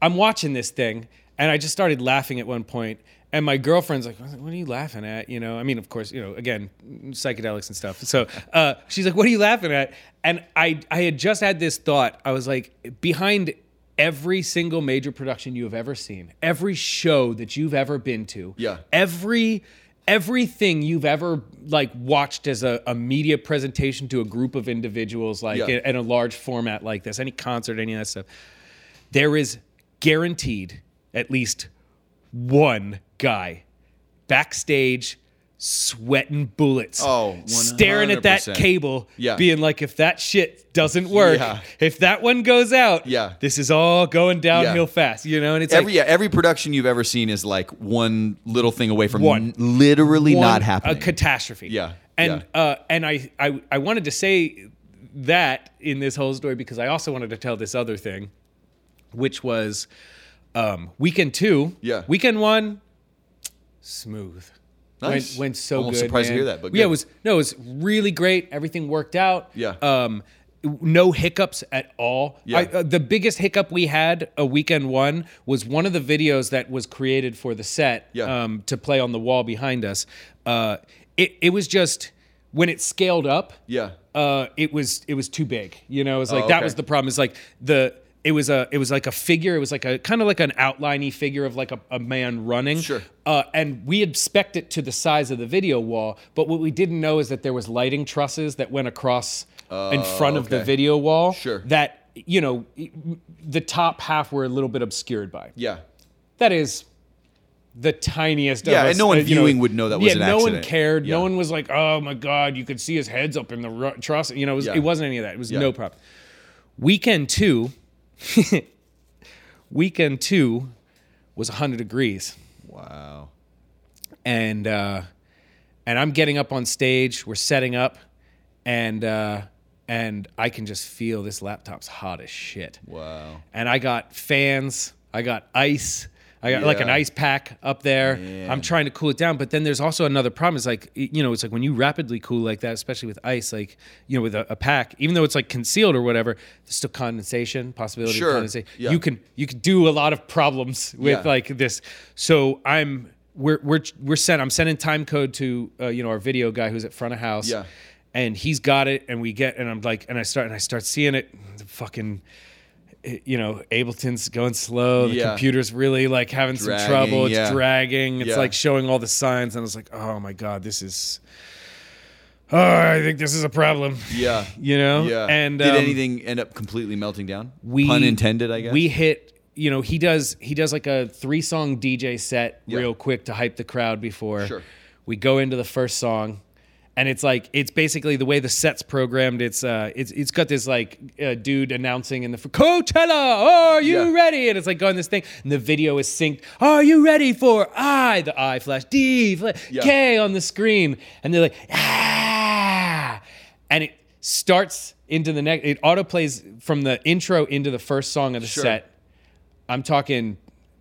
I'm watching this thing and I just started laughing at one point. And my girlfriend's like, "What are you laughing at?" You know, I mean, of course, you know, again, psychedelics and stuff. So uh, she's like, "What are you laughing at?" And I, I had just had this thought. I was like, behind every single major production you have ever seen, every show that you've ever been to, Yeah. every everything you've ever like watched as a, a media presentation to a group of individuals like Yeah. in, in a large format like this any concert any of that stuff there is guaranteed at least one guy backstage sweating bullets Oh, staring at that cable Yeah. being like if that shit doesn't work Yeah. if that one goes out Yeah. this is all going downhill Yeah. fast you know and it's every like yeah, every production you've ever seen is like one little thing away from One. literally one- not happening. A catastrophe. Yeah, And uh, and I, I I wanted to say that in this whole story because I also wanted to tell this other thing, which was um, weekend two. Yeah. Weekend one, smooth. Nice. Went, went so Almost good. surprised to hear that, but yeah, good. it was no, it was really great. Everything worked out. Yeah. Um, no hiccups at all. Yeah. I, uh, the biggest hiccup we had a weekend one was one of the videos that was created for the set Yeah. um, to play on the wall behind us. Uh, it it was just when it scaled up. Yeah. Uh, it was it was too big. You know, it was like Oh, that was the problem. It's like the it was a it was like a figure. It was like a kind of like an outliney figure of like a, a man running. Sure. Uh, and we had spec it to the size of the video wall, but what we didn't know is that there was lighting trusses that went across in front of the Oh, video wall. Sure. That you know, the top half were a little bit obscured by. yeah. That is the tiniest. Yeah, and no one uh, you know- viewing would know that was yeah, an no one cared. Yeah. No one was like, "Oh my god, you could see his heads up in the ru- truss." You know, it, was, Yeah. it wasn't any of that. It was Yeah. no problem. Weekend two, <laughs> weekend two was 100 degrees Wow. and uh, and I'm getting up on stage. We're setting up, and uh, and I can just feel this laptop's hot as shit. Wow. And I got fans. I got ice. I got like an ice pack up there. Man. I'm trying to cool it down, but then there's also another problem. It's like you know, it's like when you rapidly cool like that, especially with ice, like you know, with a, a pack, even though it's like concealed or whatever, there's still condensation possibility. Sure. Of condensation. Yeah. You can you can do a lot of problems with Yeah. like this. So I'm we're we're we're sent. I'm sending time code to uh, you know our video guy who's at front of house. Yeah. And he's got it, and we get, and I'm like, and I start, and I start seeing it. The fucking, you know, Ableton's going slow. The Yeah. computer's really like having Dragging, some trouble. It's yeah. dragging. It's Yeah. like showing all the signs, and I was like, oh my god, this is. Oh, I think this is a problem. Yeah. <laughs> You know. Yeah. And did um, anything end up completely melting down? we Pun intended, I guess. We hit. You know, he does. He does like a three song DJ set real quick to hype the crowd before. Sure. We go into the first song, and it's like it's basically the way the set's programmed. It's uh, it's it's got this like uh, dude announcing in the Coachella. Are you Yeah. ready? And it's like going this thing, and the video is synced. Are you ready for I? The I flash D flash Yeah. K on the screen, and they're like ah, and it starts into the next. It auto plays from the intro into the first song of the Sure. set. I'm talking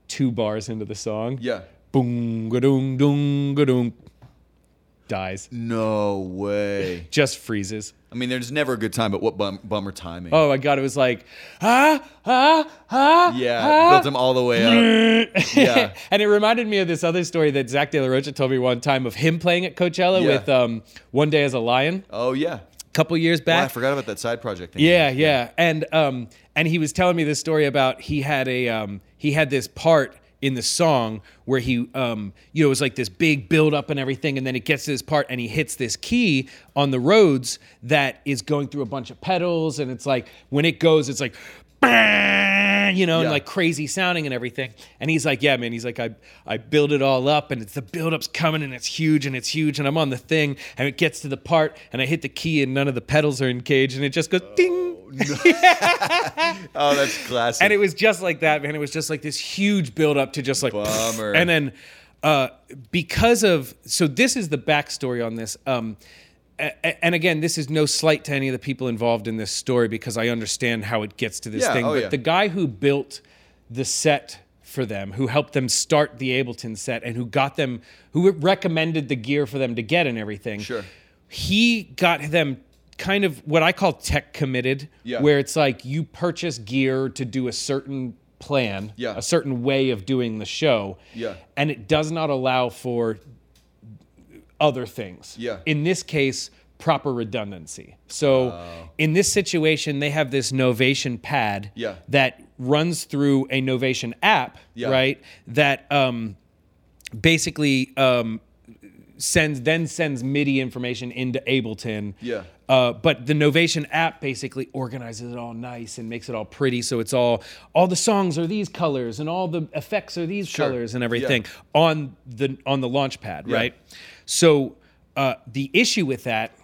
two bars into the song. Yeah. Boom, ga-doom, doom, ga-doom. Dies. No way. <laughs> Just freezes. I mean, there's never a good time, but what bum- bummer timing. Oh my god, it was like, ah, ah, ah. yeah. ah. Built them all the way up. <laughs> Yeah. and it reminded me of this other story that Zach De La Rocha told me one time of him playing at Coachella Yeah. with um, One Day as a Lion Oh, yeah. a couple years back. I forgot about that side project thing. Yeah, yeah. And um and he was telling me this story about he had a um he had this part in the song where he um you know it was like this big build up and everything and then it gets to this part and he hits this key on the Rhodes that is going through a bunch of pedals and it's like when it goes it's like you know, and like crazy sounding and everything. And he's like, yeah, man. He's like, I I build it all up, and it's the build up's coming, and it's huge, and it's huge, and I'm on the thing, and it gets to the part, and I hit the key, and none of the pedals are engaged, and it just goes ding. <laughs> Oh, that's classic. And it was just like that, man. It was just like this huge build up to just like Bummer. And then uh, because of so this is the backstory on this. Um, and again, this is no slight to any of the people involved in this story because I understand how it gets to this Yeah, thing. oh, but yeah. the guy who built the set for them, who helped them start the Ableton set, and who got them, who recommended the gear for them to get and everything. Sure. He got them kind of what I call tech committed, Yeah. where it's like you purchase gear to do a certain plan, Yeah. a certain way of doing the show, Yeah. and it does not allow for other things. Yeah. In this case, proper redundancy. So in this situation, they have this Novation pad Yeah. that runs through a Novation app, Yeah. right? That um, basically um, sends then sends MIDI information into Ableton. Yeah. Uh, but the Novation app basically organizes it all nice and makes it all pretty. So it's all all the songs are these colors and all the effects are these Sure. colors and Yeah. everything on the on the launch pad, Yeah. right? So uh, the issue with that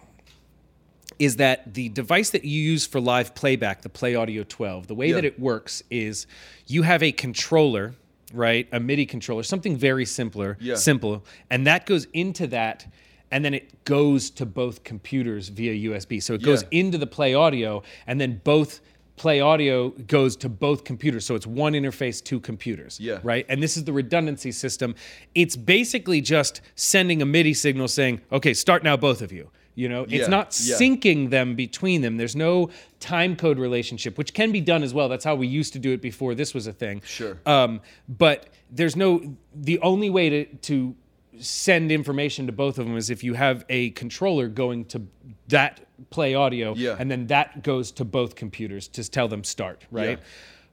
is that the device that you use for live playback, the Play Audio 12, the way Yeah. that it works is you have a controller, right? A MIDI controller, something very simpler, Yeah. simple, and that goes into that and then it goes to both computers via USB. So it goes Yeah. into the Play Audio and then both Play Audio goes to both computers. So it's one interface, two computers. Yeah. Right? And this is the redundancy system. It's basically just sending a MIDI signal saying, okay, start now, both of you. You know, Yeah, it's not yeah. syncing them between them. There's no time code relationship, which can be done as well. That's how we used to do it before this was a thing. Sure. Um, but there's no, the only way to, to send information to both of them is if you have a controller going to that play audio Yeah. and then that goes to both computers to tell them start, right?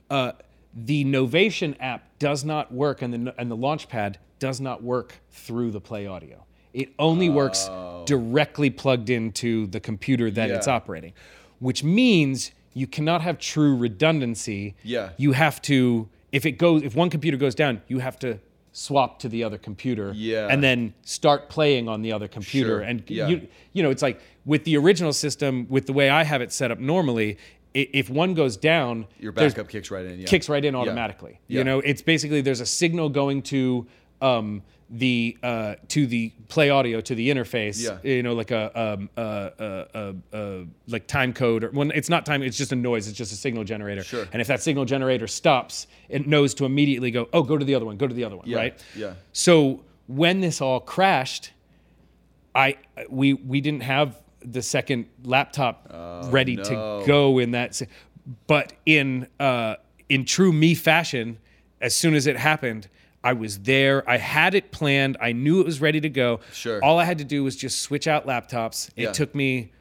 Uh, the Novation app does not work and the, and the Launchpad does not work through the play audio. It only works directly plugged into the computer that it's operating, which means you cannot have true redundancy. Yeah. You have to if it goes if one computer goes down, you have to swap to the other computer Yeah. and then start playing on the other computer Sure. and Yeah. you you know it's like with the original system with the way I have it set up normally if one goes down Your backup kicks right in. Yeah. kicks right in automatically. You know, it's basically there's a signal going to um, the uh, to the play audio to the interface. Yeah. You know, like a um, uh, uh, uh, uh, like time code or when it's not time, it's just a noise. It's just a signal generator. Sure. And if that signal generator stops, it knows to immediately go, oh, go to the other one, go to the other one. Yeah, Right. yeah. So when this all crashed, I we we didn't have the second laptop ready no. to go in that. But in uh, in true me fashion, as soon as it happened, I was there. I had it planned. I knew it was ready to go. Sure. All I had to do was just switch out laptops. Yeah. It took me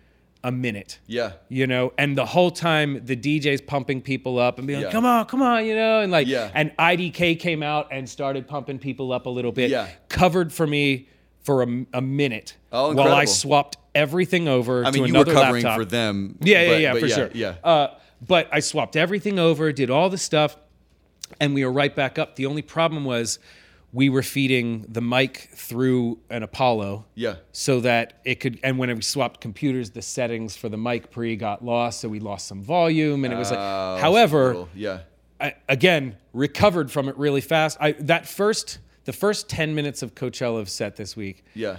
a minute. Yeah. You know, and the whole time the DJ's pumping people up and being like, "Come on, come on," you know, and like, Yeah. and IDK came out and started pumping people up a little bit. Yeah. Covered for me for a, a minute Oh, while I swapped everything over I mean, to you were another covering laptop. for them. Yeah, yeah, but- yeah, but for yeah, sure. Yeah. Uh, but I swapped everything over, did all the stuff, and we were right back up. The only problem was we were feeding the mic through an Apollo. Yeah. So that it could, and when we swapped computers, the settings for the mic pre got lost, so we lost some volume, and it was like. Oh, however, little- yeah. I, again recovered from it really fast. I that first the first ten minutes of Coachella set this week. Yeah.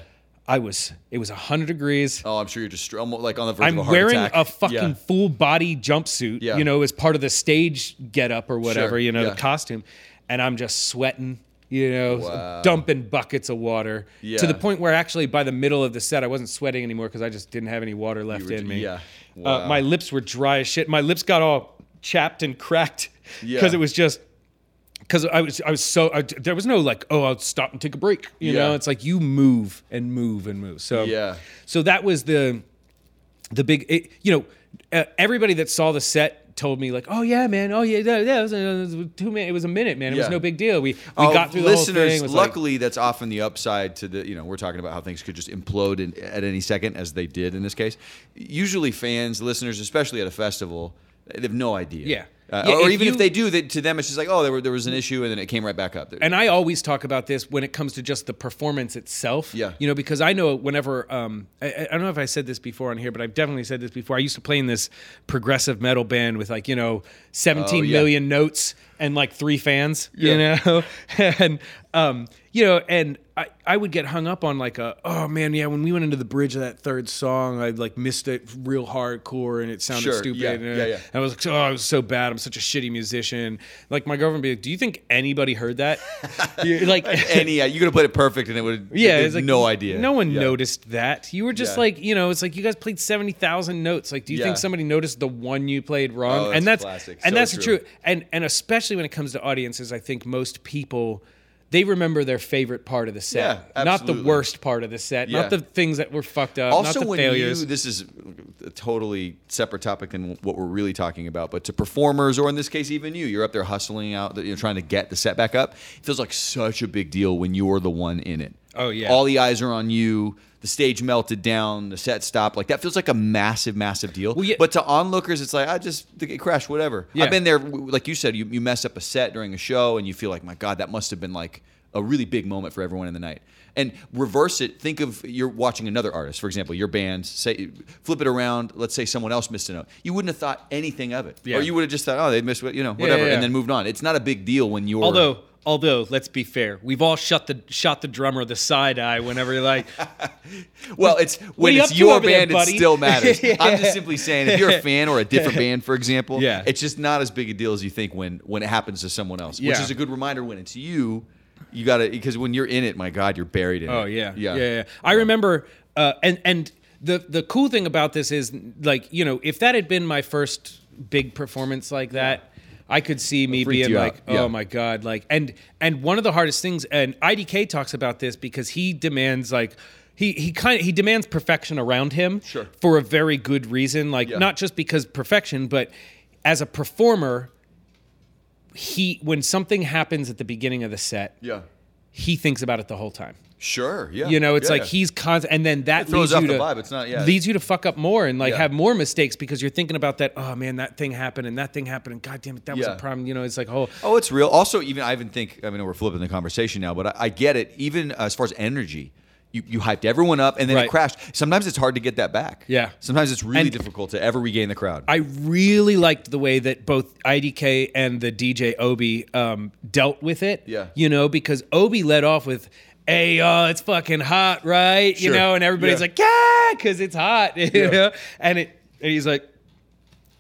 I was it was hundred degrees. Oh, I'm sure you're just almost like on the verge of a I'm heart wearing attack. a fucking Yeah. full body jumpsuit, Yeah. you know, as part of the stage get up or whatever, Sure, you know, yeah. the costume. And I'm just sweating, you know, Wow. dumping buckets of water Yeah. to the point where actually by the middle of the set, I wasn't sweating anymore because I just didn't have any water left were- in me. yeah. Uh, Wow. my lips were dry as shit. My lips got all chapped and cracked Yeah. because it was just because I was I was so I, there was no like oh I'll stop and take a break you Yeah. know it's like you move and move and move so Yeah. so that was the the big it, you know uh, everybody that saw the set told me like oh yeah man oh yeah yeah, yeah it, was a, it was two minute it was a minute man it was no big deal we we Oh, got through the listeners, whole thing it was like- luckily, that's often the upside to the. You know, we're talking about how things could just implode in, at any second, as they did in this case. Usually, fans, listeners, especially at a festival, they have no idea. Yeah. Uh, Yeah, or even you- if they do, they, to them it's just like, oh, there, were, there was an issue and then it came right back up. and I always talk about this when it comes to just the performance itself. Yeah. You know, because I know whenever um, I, I don't know if I said this before on here, but I've definitely said this before. I used to play in this progressive metal band with like you know seventeen Oh, yeah. million notes and like three fans. Yeah. You know, <laughs> and um, you know, and I, I would get hung up on like a oh man yeah when we went into the bridge of that third song I like missed it real hardcore and it sounded Sure, stupid yeah, and, yeah, yeah. and I was like oh I was so bad I'm such a shitty musician like my girlfriend would be like do you think anybody heard that <laughs> like <laughs> Any, uh, you could have played it perfect and it would. yeah, it's like no idea. No one Yeah. noticed that. You were just Yeah. like, you know, it's like you guys played seventy thousand notes. Like, do you think somebody noticed the one you played wrong? Oh, and that's that's classic. and So that's the true. And and especially when it comes to audiences, I think most people they remember their favorite part of the set, Yeah, not the worst part of the set, Yeah. not the things that were fucked up, also not the when failures. you this is a totally separate topic than what we're really talking about but to performers or in this case even you you're up there hustling out you're trying to get the set back up it feels like such a big deal when you're the one in it Oh, yeah. all the eyes are on you the stage melted down the set stopped. Like that feels like a massive massive deal. Well, yeah- but to onlookers it's like i just it crashed whatever. Yeah. i've been there like you said you, you mess up a set during a show and you feel like my god that must have been like a really big moment for everyone in the night. And reverse it think of you're watching another artist for example your band say flip it around let's say someone else missed a note. You wouldn't have thought anything of it. Yeah. or you would have just thought oh they missed what you know whatever yeah, yeah. and then moved on. It's not a big deal when you're although although let's be fair, we've all shot the shot the drummer the side eye whenever you're like <laughs> Well, it's when it's your over there, band, it still matters. <laughs> I'm just simply saying, if you're a fan or a different <laughs> band, for example, Yeah. it's just not as big a deal as you think when when it happens to someone else. Which is a good reminder when it's you. You got to because when you're in it, my God, you're buried in it. Oh yeah, yeah, yeah, yeah. I remember, uh, and and the the cool thing about this is like you know if that had been my first big performance like that. I could see me being like, out. Yeah. "Oh my god!" Like, and and one of the hardest things, and IDK talks about this because he demands like he he kind of he demands perfection around him Sure. for a very good reason. Like, Yeah. not just because perfection, but as a performer, he when something happens at the beginning of the set, yeah. he thinks about it the whole time. Sure. Yeah. You know, it's Yeah. like he's constant, and then that leads you to vibe. It's not- yeah. leads you to fuck up more and like Yeah. have more mistakes because you're thinking about that. Oh man, that thing happened and that thing happened and god damn it, that was a problem. You know, it's like oh Oh, it's real. Also, even I even think I mean we're flipping the conversation now, but I, I get it. Even as far as energy, you, you hyped everyone up and then it crashed. Sometimes it's hard to get that back. Yeah. Sometimes it's really And- difficult to ever regain the crowd. I really liked the way that both IDK and the DJ Obi um, dealt with it. Yeah. You know, because Obi led off with, hey, uh, it's fucking hot, right? You Sure. know, and everybody's Yeah. like, yeah, because it's hot. <laughs> You Yeah. know? And it and he's like,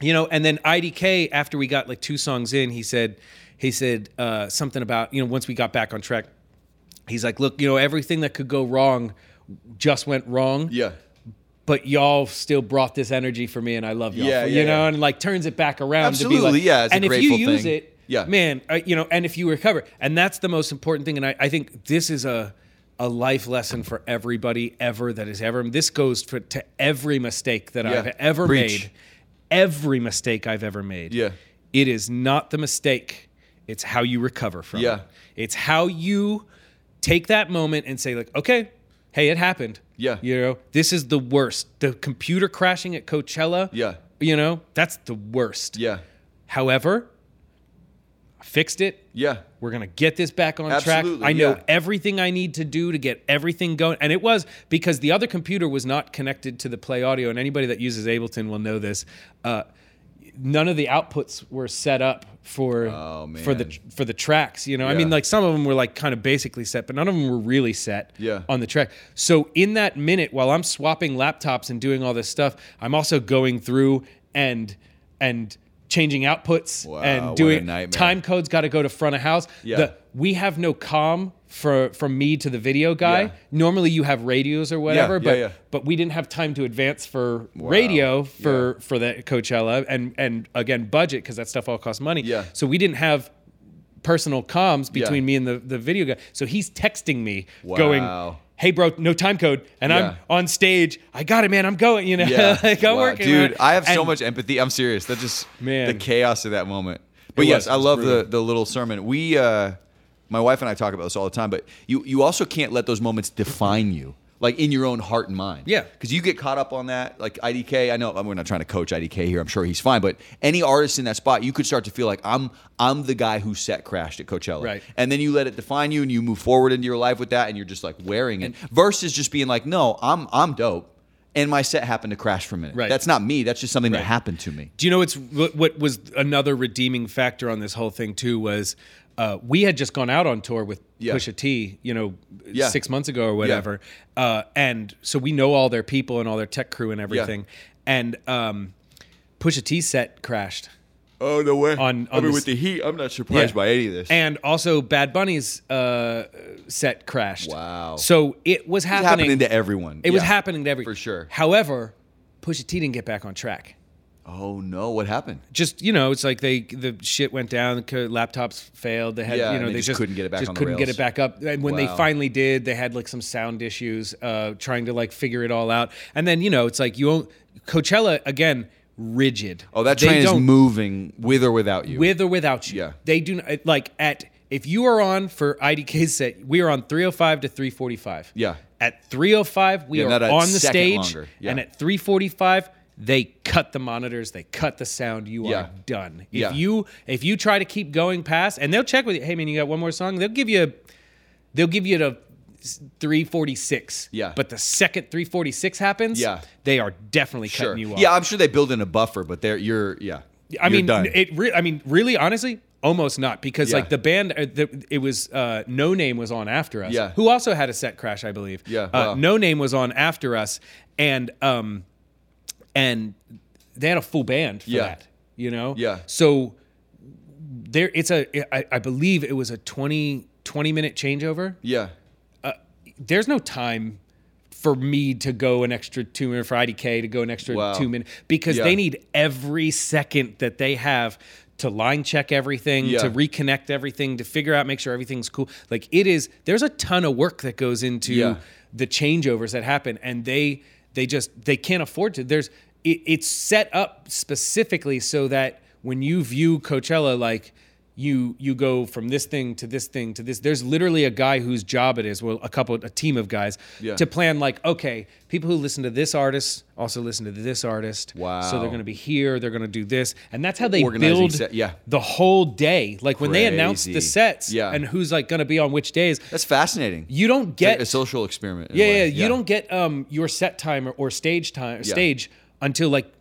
you know, and then IDK, after we got like two songs in, he said, he said uh, something about, you know, once we got back on track, he's like, look, you know, everything that could go wrong just went wrong yeah. but y'all still brought this energy for me and I love y'all. Yeah, for- yeah, you know, yeah. and like turns it back around to be Absolutely, like, yeah, it's a and if you use thing. it, Yeah. man, uh, you know, and if you recover, and that's the most important thing. And I, I think this is a a life lesson for everybody ever that has ever. This goes for, to every mistake that Yeah. I've ever Preach. made. Every mistake I've ever made. Yeah. It is not the mistake. It's how you recover from Yeah. it. It's how you take that moment and say like, okay, hey, it happened. Yeah. You know, this is the worst. The computer crashing at Coachella. Yeah. You know, that's the worst. Yeah. However, I fixed it. Yeah. We're gonna get this back on track. Absolutely, I know yeah. everything I need to do to get everything going, and it was because the other computer was not connected to the Play Audio. And anybody that uses Ableton will know this. Uh, none of the outputs were set up for Oh, for the for the tracks. You know, I mean, like some of them were like kind of basically set, but none of them were really set Yeah. on the track. So in that minute, while I'm swapping laptops and doing all this stuff, I'm also going through and and changing outputs Wow, and doing time code's got to go to front of house. Yeah. The, we have no com for from me to the video guy. Yeah. Normally you have radios or whatever, yeah, but but we didn't have time to advance for radio for for the Coachella and and again budget because that stuff all costs money. Yeah. So we didn't have personal comms between me and the the video guy. So he's texting me Wow. going. Hey bro, no time code, and Yeah. I'm on stage. I got it, man. I'm going. You know, Yeah. <laughs> like I'm Wow. working. Dude. I have so much empathy. I'm serious. That just Man. the chaos of that moment. But yes, was. I love the the little sermon. We uh my wife and I talk about this all the time, but you you also can't let those moments define you. Like in your own heart and mind. Yeah. because you get caught up on that. Like IDK, I know we're not trying to coach IDK here. I'm sure he's fine, but any artist in that spot, you could start to feel like I'm I'm the guy who set crashed at Coachella, Right. And then you let it define you, and you move forward into your life with that, and you're just like wearing it. Versus just being like, no, I'm I'm dope. And my set happened to crash for a minute. Right. That's not me. That's just something that happened to me. Do you know what's what, what was another redeeming factor on this whole thing too was uh, we had just gone out on tour with Yeah. Pusha T, you know, Yeah. six months ago or whatever, uh, and so we know all their people and all their tech crew and everything, and um, Pusha T set crashed. Oh no way! On- I mean, this- with the heat, I'm not surprised Yeah. by any of this. And also, Bad Bunny's uh, set crashed. Wow. So it was happening. happening to everyone. it was happening to everyone For sure. However, Pusha T didn't get back on track. Oh no! What happened? just you know, it's like they the shit went down. The laptops failed. They had Yeah, you know they they just just couldn't get it back Just on couldn't get rails. it back up. And when they finally did, they had like some sound issues, uh, trying to like figure it all out. And then you know, it's like you own Coachella again, rigid. Oh, that train is moving with or without you. with or without you. Yeah. They do not like at if you are on for IDK's set, we are on 305 to 345. Yeah. At 305, we Yeah, are on the stage. Yeah. And at 345, they cut the monitors, they cut the sound. You Yeah. are done. If Yeah. you if you try to keep going past, and they'll check with you, hey man, you got one more song, they'll give you they'll give you the 346. Yeah. But the second 346 happens, Yeah. they are definitely sure. cutting you off. Yeah, I'm sure they build in a buffer, but they're you're yeah. I You're mean, done. it. Re- I mean, really, honestly, almost not because Yeah. like the band, uh, the, it was uh, Noname was on after us. Yeah. Who also had a set crash, I believe. Yeah, Uh, wow. Noname was on after us, and um, and they had a full band for Yeah. that. You know. Yeah. So there, it's a. I, I believe it was a 20, 20 minute changeover yeah. Uh, there's no time for me to go an extra two minutes for IDK to go an extra Wow. two minutes because Yeah. they need every second that they have to line check everything, Yeah. to reconnect everything, to figure out, make sure everything's cool. Like it is, there's a ton of work that goes into Yeah. the changeovers that happen, and they they just they can't afford to. There's it, it's set up specifically so that when you view Coachella, like you you go from this thing to this thing to this. There's literally a guy whose job it is, well, a couple, a team of guys, Yeah. to plan like, okay, people who listen to this artist also listen to this artist. Wow. So they're going to be here. They're going to do this, and that's how they Organizing build set- yeah. the whole day. Like when they announce the sets Yeah. and who's like going to be on which days. That's fascinating. You don't It's like get a social experiment. yeah, way. yeah, You don't get um your set time or, or stage time stage until like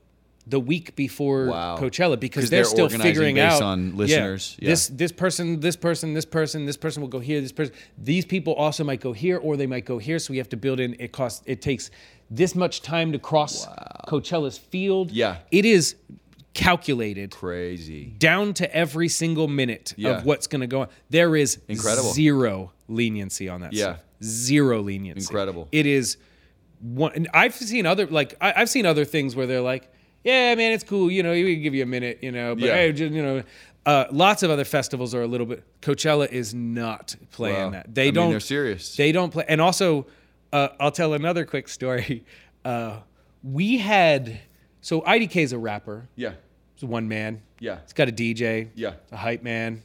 the week before Wow. Coachella 'Cause because they're they're, still figuring based out on listeners. Yeah. This this person, this person, this person, this person will go here. This person, these people also might go here or they might go here. So we have to build in. It costs. It takes this much time to cross Coachella's field. Yeah. it is calculated Crazy. down to every single minute Yeah. of what's going to go on. There is Incredible. zero leniency on that Yeah. stuff. Zero leniency. Incredible. It is one. And I've seen other like I, I've seen other things where they're like, yeah, man, it's cool. You know, we can give you a minute. You know, but Yeah. hey, just, you know. Uh, lots of other festivals are a little bit. Coachella is not playing Wow. that. They I don't. they're serious. They don't play. And also, uh, I'll tell another quick story. <laughs> Uh, we had so IDK is a rapper. Yeah. He's one man. Yeah. He's got a DJ. Yeah. A hype man.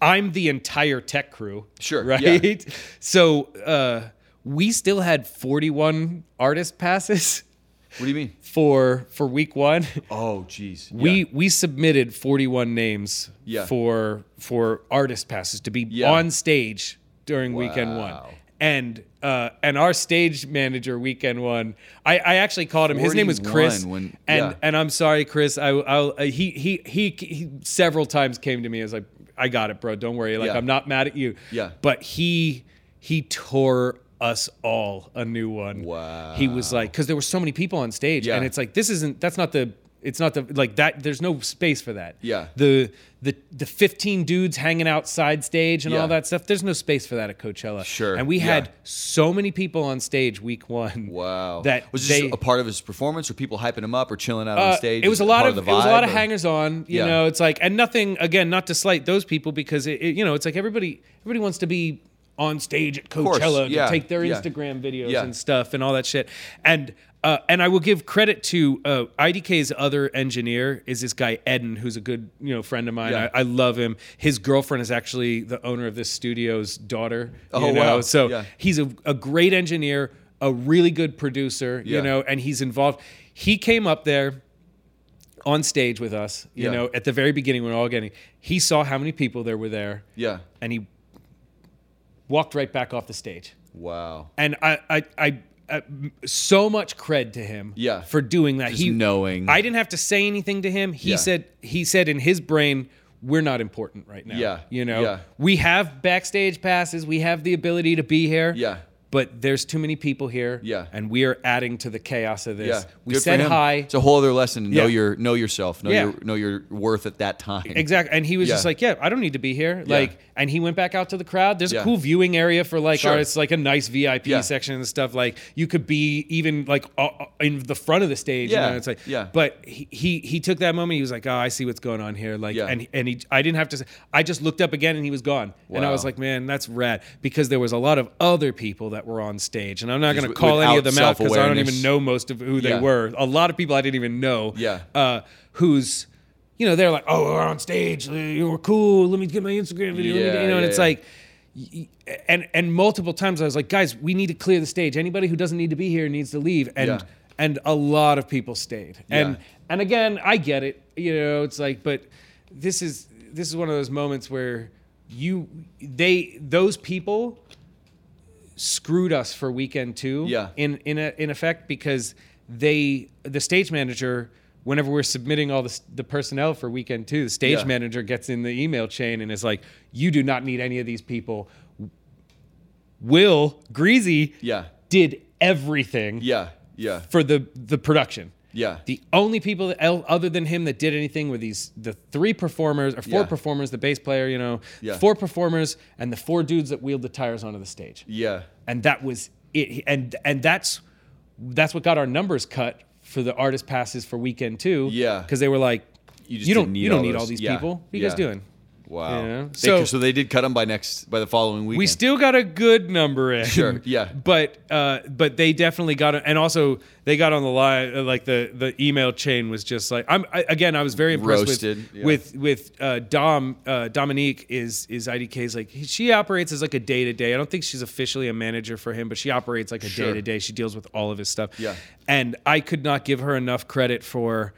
I'm the entire tech crew. Sure, Right. yeah. <laughs> So uh, we still had 41 artist passes <laughs> What do you mean? for for week one. Oh, jeez. We Yeah. we submitted 41 names Yeah. for for artist passes to be Yeah. on stage during weekend one. And uh, and our stage manager weekend one, I, I actually called him. His name was Chris. when- and and I'm sorry, Chris. I I'll, uh, he, he he he several times came to me as like, I got it, bro. Don't worry. Like. I'm not mad at you. Yeah. But he he tore us all a new one. Wow. He was like, because there were so many people on stage, Yeah. and it's like this isn't. That's not the. It's not the like that. There's no space for that. Yeah. The the the 15 dudes hanging outside stage and Yeah. all that stuff. There's no space for that at Coachella. Sure, And we yeah. had so many people on stage week one. Wow. That was they, this a part of his performance, or people hyping him up, or chilling out uh, on stage? It was a lot of, the it was a lot of hangers on. You Yeah. know, it's like and nothing again, not to slight those people because it, it- you know it's like everybody everybody wants to be on stage at Coachella yeah, to take their yeah. Instagram videos Yeah. and stuff and all that shit. And uh, and I will give credit to uh, IDK's other engineer is this guy Eden, who's a good you know friend of mine. Yeah. I, I love him. His girlfriend is actually the owner of this studio's daughter. Oh, you know? wow. So Yeah. he's a, a great engineer. a really good producer, Yeah. you know, and he's involved. He came up there on stage with us, you know, at the very beginning when we we're all getting. He saw how many people there were there, Yeah. and he walked right back off the stage. Wow. And I, I, I, uh, I so much cred to him, Yeah. for doing that. Just he knowing. I didn't have to say anything to him. He Yeah. said he said in his brain, we're not important right now. Yeah. You know, Yeah. we have backstage passes, we have the ability to be here. Yeah. But there's too many people here. Yeah. And we are adding to the chaos of this. Yeah. We Good said hi. It's a whole other lesson. Know your know yourself. Know Yeah. your know your worth at that time. Exactly. And he was Yeah. just like, Yeah, I don't need to be here. Yeah. Like and he went back out to the crowd. There's Yeah. a cool viewing area for like Sure. artists, like a nice VIP Yeah. section and stuff. Like you could be even like uh, uh, in the front of the stage. Yeah. You know? It's like Yeah. But he, he he took that moment, he was like, Oh, I see what's going on here. Like Yeah. and and he I didn't have to say I just looked up again and he was gone. Wow. And I was like, Man, that's rad. Because there was a lot of other people that were on stage. And I'm not gonna call any of them out because I don't even know most of who they Yeah. were. A lot of people I didn't even know Yeah. uh, who's you know they're like oh we're on stage uh, we're cool let me get my instagram video Yeah, you know and it's like and and multiple times i was like guys we need to clear the stage anybody who doesn't need to be here needs to leave and Yeah. and a lot of people stayed and Yeah. and again i get it you know it's like but this is this is one of those moments where you they those people screwed us for weekend two Yeah. in in a, in effect because they the stage manager whenever we're submitting all the, the personnel for weekend two the stage Yeah. manager gets in the email chain and is like you do not need any of these people will Greazy Yeah. did everything Yeah. Yeah. for the the production Yeah. the only people that, other than him that did anything were these the three performers or four Yeah. performers the bass player you know Yeah. four performers and the four dudes that wheeled the tires onto the stage Yeah. And that was it. And and that's that's what got our numbers cut for the artist passes for weekend two Yeah. because they were like You you, don't need you don't all need those- all these yeah. people. What are you guys doing Wow. Yeah. They- So- so they did cut them by next by the following week. we still got a good number in Sure, yeah. but uh but they definitely got it and also they got on the line like the the email chain was just like i'm I, again i was very impressed Roasted, with yeah. with with uh dom uh dominique is is IDK's like she operates as like a day-to-day i don't think she's officially a manager for him but she operates like a day-to-day she deals with all of his stuff Yeah. and i could not give her enough credit for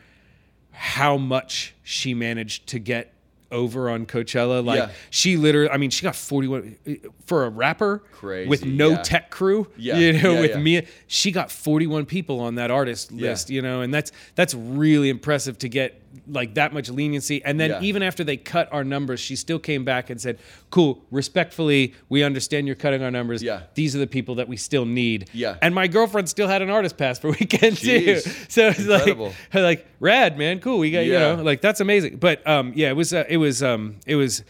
how much she managed to get over on Coachella. Like Yeah. she literally, I mean, she got 41 for a rapper Crazy, with no yeah. tech crew. Yeah, You know, with. Mia, she got 41 people on that artist list, you know, and that's that's really impressive to get like that much leniency. And then Yeah. even after they cut our numbers, she still came back and said, "Cool, respectfully, we understand you're cutting our numbers. Yeah. These are the people that we still need." Yeah. And my girlfriend still had an artist pass for <laughs> weekend too. So it's Incredible. like like rad, man. Cool. We got Yeah. you know, like that's amazing. But um, yeah, it was uh, it was um, it was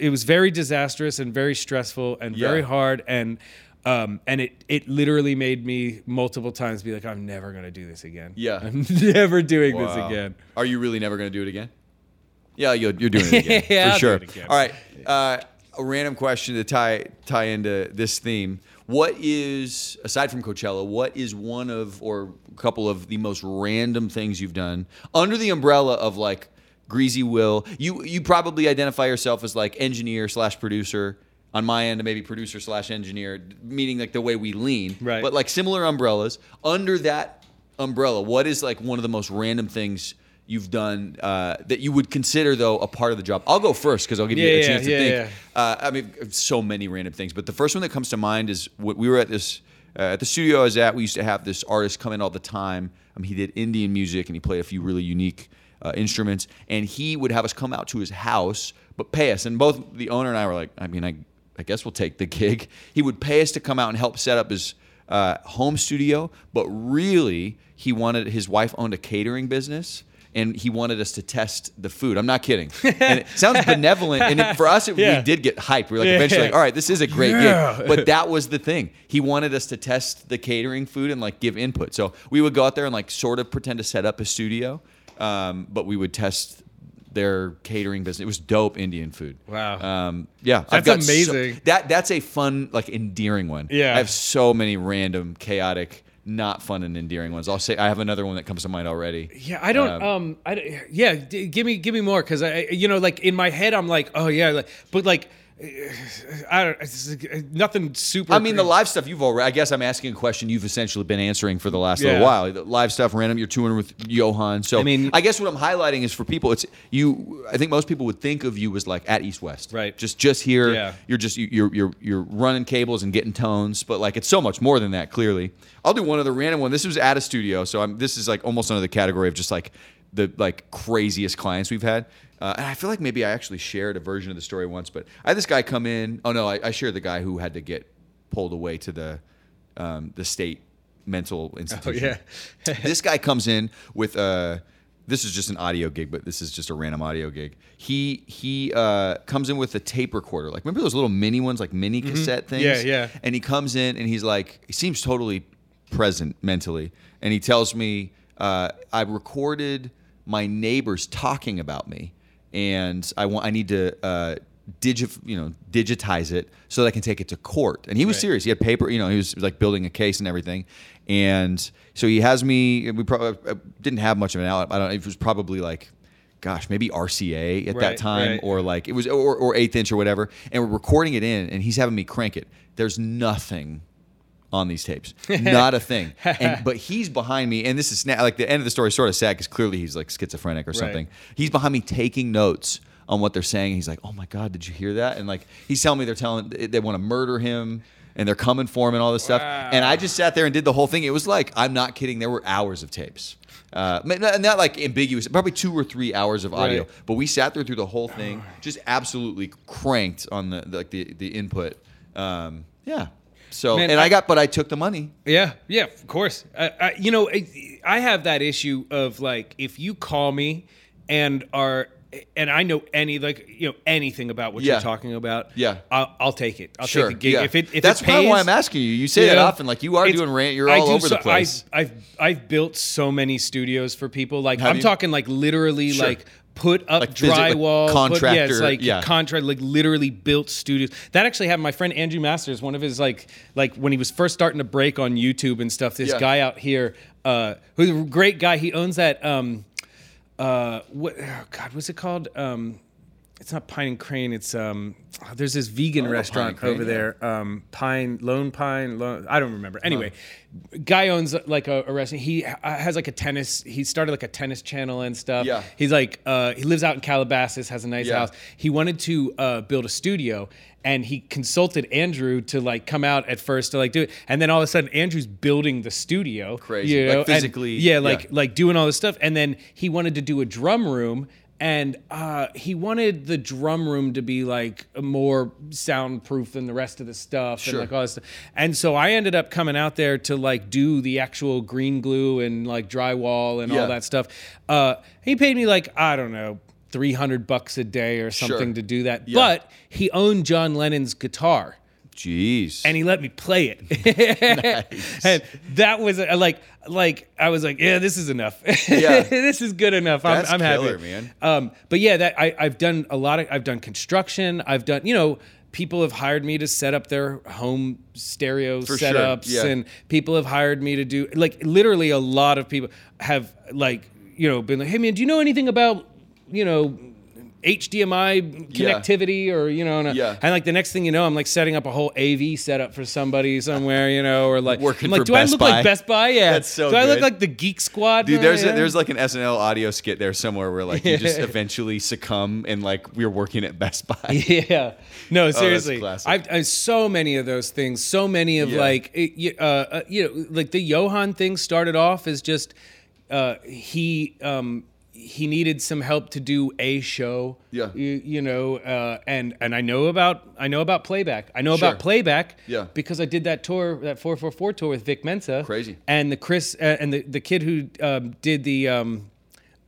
it was very disastrous and very stressful and very hard and um, and it it literally made me multiple times be like, I'm never gonna do this again. Yeah. <laughs> I'm never doing Wow. this again. Are you really never going to do it again? Yeah, you're, you're doing it <laughs> again Yeah, for I'll sure. All right, uh, a random question to tie tie into this theme. What is aside from Coachella? What is one of or a couple of the most random things you've done under the umbrella of like Greazy Wil? You you probably identify yourself as like engineer slash producer. On my end, maybe producer slash engineer, meaning like the way we lean. Right. But like similar umbrellas. Under that umbrella, what is like one of the most random things you've done uh, that you would consider though a part of the job? I'll go first because I'll give you Yeah, a yeah, chance to yeah, think. yeah. Uh, I mean, so many random things, but the first one that comes to mind is what we were at this uh, at the studio I was at. We used to have this artist come in all the time. Um, he did Indian music and he played a few really unique uh, instruments. And he would have us come out to his house, but pay us. And both the owner and I were like, I mean, I I guess we'll take the <laughs> gig. He would pay us to come out and help set up his uh, home studio, but really he wanted his wife owned a catering business. And he wanted us to test the food. I'm not kidding. And it sounds <laughs> benevolent. And it, for us, it, Yeah. we did get hyped. We were like, Yeah. eventually, like, all right, this is a great Yeah. gig. But that was the thing. He wanted us to test the catering food and like give input. So we would go out there and like sort of pretend to set up a studio, um, but we would test their catering business. It was dope Indian food. Wow. Um, yeah, I've That's got so- amazing. that that's a fun, like endearing one. Yeah. I have so many random, chaotic, not fun and endearing ones. I'll say I have another one that comes to mind already. Yeah, I don't. Um, Um, I yeah, d- give me give me more because I, you know, like in my head, I'm like, oh yeah, like, but like I don't. It's uh, nothing super. I mean, the live stuff you've already. I guess I'm asking a question you've essentially been answering for the last Yeah. little while. The live stuff, random. You're touring with Johan. So I mean- I guess what I'm highlighting is for people. It's you. I think most people would think of you as like at East West, Right. Just just here. Yeah. You're just you- you're you're you're running cables and getting tones, but like it's so much more than that. Clearly, I'll do one other random one. This was at a studio, so I'm. This is like almost under the category of just like the like craziest clients we've had. Uh, and I feel like maybe I actually shared a version of the story once, but I had this guy come in. Oh no, I, I shared the guy who had to get pulled away to the um, the state mental institution. Oh yeah. <laughs> this guy comes in with a. this is just an audio gig, but this is just a random audio gig. He he uh, comes in with a tape recorder, like remember those little mini ones, like mini cassette things. Mm-hmm. Yeah, yeah. And he comes in and he's like, he seems totally present mentally, and he tells me, uh, I recorded my neighbors talking about me, and I want I need to. Uh, you know, digitize it so that I can take it to court. And he was Right. serious. He had paper, you know, he was like building a case and everything. And so he has me. We probably uh, didn't have much of an outlet. I don't. Know, it was probably like, gosh, maybe RCA at that time, right. or like it was, or, or eighth inch or whatever. And we're recording it in, and he's having me crank it. There's nothing on these tapes, <laughs> not a thing. And <laughs> but he's behind me, and this is sna- like the end of the story. Sort of sad because clearly he's like schizophrenic or something. He's behind me taking notes on what they're saying. He's like, "Oh my god, did you hear that?" And like he's telling me they're telling they want to murder him. And they're coming for him and all this stuff. And I just sat there and did the whole thing. It was like, I'm not kidding. There were hours of tapes. Uh, not, not like ambiguous, probably two or three hours of audio. Right. But we sat there through the whole thing, just absolutely cranked on the, the like the the input. Um, yeah. So Man, and I, I- got, but I took the money. Yeah, yeah, of course. I, I, you know, I, I have that issue of like if you call me and are and I know any like you know anything about what Yeah. you're talking about. Yeah. I'll, I'll take it. I'll Sure. take the gig yeah. if it if That's it pays, why I'm asking you. You say that often, like you are It's- doing rant. You're I all do over so- the place. I've, I've I've built so many studios for people. Like Have I'm you? talking like literally Sure. like put up Like physi- like drywall, put- yeah, it's like yeah. contract, like literally built studios. That actually happened. My friend Andrew Masters, one of his like like when he was first starting to break on YouTube and stuff. This Yeah. guy out here, uh, who's a great guy. He owns that. Um, uh, what? Oh God, what's it called? Um, it's not Pine and Crane. It's um. There's this vegan Oh, restaurant Crane, over yeah. there. Um, Pine, Lone Pine. Lone, I don't remember. Anyway, guy owns like a, a restaurant. He has like a tennis. He started like a tennis channel and stuff. Yeah. He's like uh, he lives out in Calabasas. Has a nice Yeah. house. He wanted to uh, build a studio. And he consulted Andrew to like come out at first to like do it, and then all of a sudden Andrew's building the studio. Crazy. you Like know, and- physically, yeah, like yeah. like doing all this stuff and then he wanted to do a drum room and uh, he wanted the drum room to be like more soundproof than the rest of the stuff Sure. and like all this stuff. And so I ended up coming out there to like do the actual green glue and like drywall and Yeah. all that stuff. Uh, he paid me like I don't know. 300 bucks a day or something Sure. to do that. Yeah. But he owned John Lennon's guitar Jeez. and he let me play it. <laughs> <laughs> and that was uh, like, like I was like, yeah, this is enough. Yeah. <laughs> this is good enough. I'm, I'm happy, man. Um, but yeah, that I, I've done a lot of. I've done construction. I've done, you know. People have hired me to set up their home stereo For sure, setups, yeah. and people have hired me to do like literally a lot of people have like you know been like, hey man, do you know anything about you know HDMI Yeah. connectivity or you know, and, uh, Yeah. and like the next thing you know, I'm like setting up a whole AV setup for somebody somewhere, you know, or like Working I'm like, for do Best I look Buy. like Best Buy? Yeah, That's so Do I look like the Geek Squad? Dude, there's Yeah. a, there's like an SNL audio skit there somewhere where like you just <laughs> eventually succumb and like we're working at Best Buy. <laughs> yeah. No, seriously. classic. I've, I've so many of those things. So many of Yeah. like, it, you- uh, uh, you know, like the Johan thing started off as just uh, he um, he needed some help to do a show. Yeah. You, you know, uh, and and I know about I know about playback. I know Sure. about playback. Yeah. Because I did that tour, that four four four tour with Vic Mensa. Crazy. And the Chris uh, and the the kid who um, did the. Um,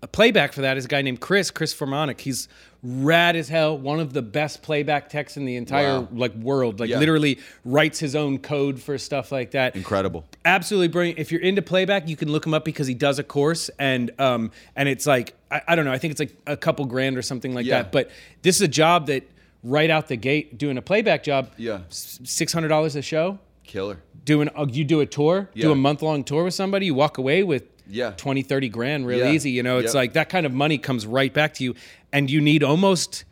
a playback for that is a guy named Chris, Chris Formanek. He's rad as hell, one of the best playback techs in the entire Wow. like world. Like Yeah. literally writes his own code for stuff like that. Incredible. Absolutely brilliant. If you're into playback, you can look him up because he does a course and um and it's like I, I don't know, I think it's like a couple grand or something like Yeah. that. But this is a job that right out the gate doing a playback job, Yeah. six hundred dollars a show. Killer. Doing uh, you do a tour, do a month long tour with somebody, you walk away with Yeah. 20, 30 grand real Yeah. easy. You know, it's Yep. like that kind of money comes right back to you, and you need almost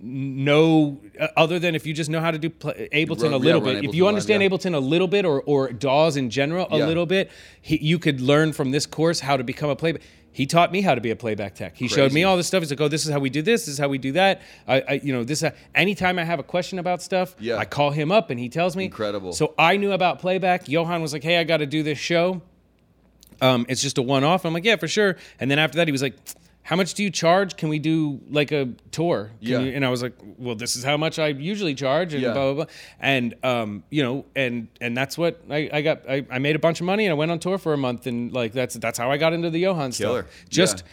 no uh, other than if you just know how to do Ableton Run- a little run bit. If you understand yeah. Ableton a little bit or or DAWs in general a Yeah. little bit, he, you could learn from this course how to become a playback. He taught me how to be a playback tech. He showed me all this stuff. He's like, "Oh, this is how we do this. This is how we do that." I, I you know, this. Uh, anytime I have a question about stuff, Yeah. I call him up and he tells me. Incredible. So I knew about playback. Johan was like, "Hey, I got to do this show." Um, it's just a one off. I'm like, yeah, for sure. And then after that, he was like, how much do you charge? Can we do like a tour? Can Yeah. you- and I was like, well, this is how much I usually charge, and Yeah. blah blah blah. And um, you know, and and that's what I, I got. I, I made a bunch of money, and I went on tour for a month, and like that's that's how I got into the Johan Killer. stuff. Just. uh,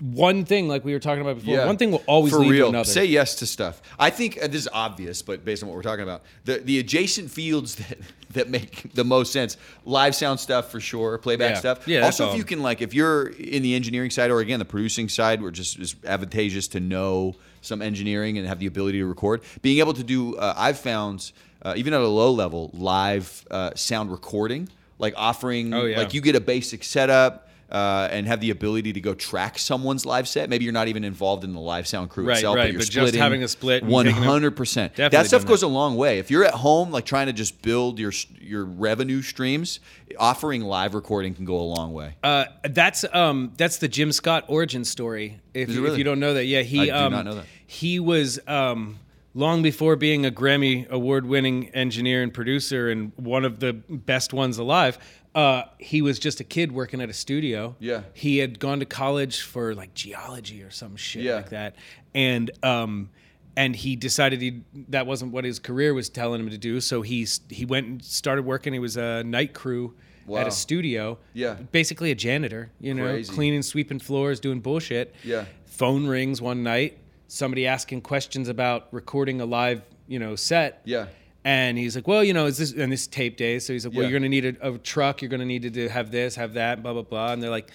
One thing, like we were talking about before, Yeah. one thing will always For lead real. to another. Say yes to stuff. I think uh, this is obvious, but based on what we're talking about, the the adjacent fields <laughs> that that make the most sense, live sound stuff for sure, playback Yeah. stuff. Yeah, Also, if all. you can like, if you're in the engineering side or again the producing side, where just is advantageous to know some engineering and have the ability to record, being able to do, uh, I've found. Uh, even at a low level, live uh, sound recording, like offering, Oh, yeah. like you get a basic setup, uh, and have the ability to go track someone's live set. Maybe you're not even involved in the live sound crew Right, itself, right, but you're but just having a split One hundred percent. That stuff goes a long way. If you're at home, like trying to just build your your revenue streams, offering live recording can go a long way. Uh, that's um, that's the Jim Scott origin story. If, you, if you don't know that, yeah, he I do um, not know that. he was um, long before being a Grammy award-winning engineer and producer and one of the best ones alive. Uh, he was just a kid working at a studio. Yeah. he had gone to college for like geology or some shit Yeah. like that, and um, and he decided he that wasn't what his career was telling him to do. So he he went and started working. He was a night crew at a studio. Yeah. basically a janitor. You know, Crazy. cleaning, sweeping floors, doing bullshit. Yeah. Phone rings one night. Somebody asking questions about recording a live, you know, set. Yeah. And he's like, well, you know, is this and this is tape days? So he's like, well, Yeah. you're gonna need a, a truck. You're gonna need to do, have this, have that, blah blah blah. And they're like,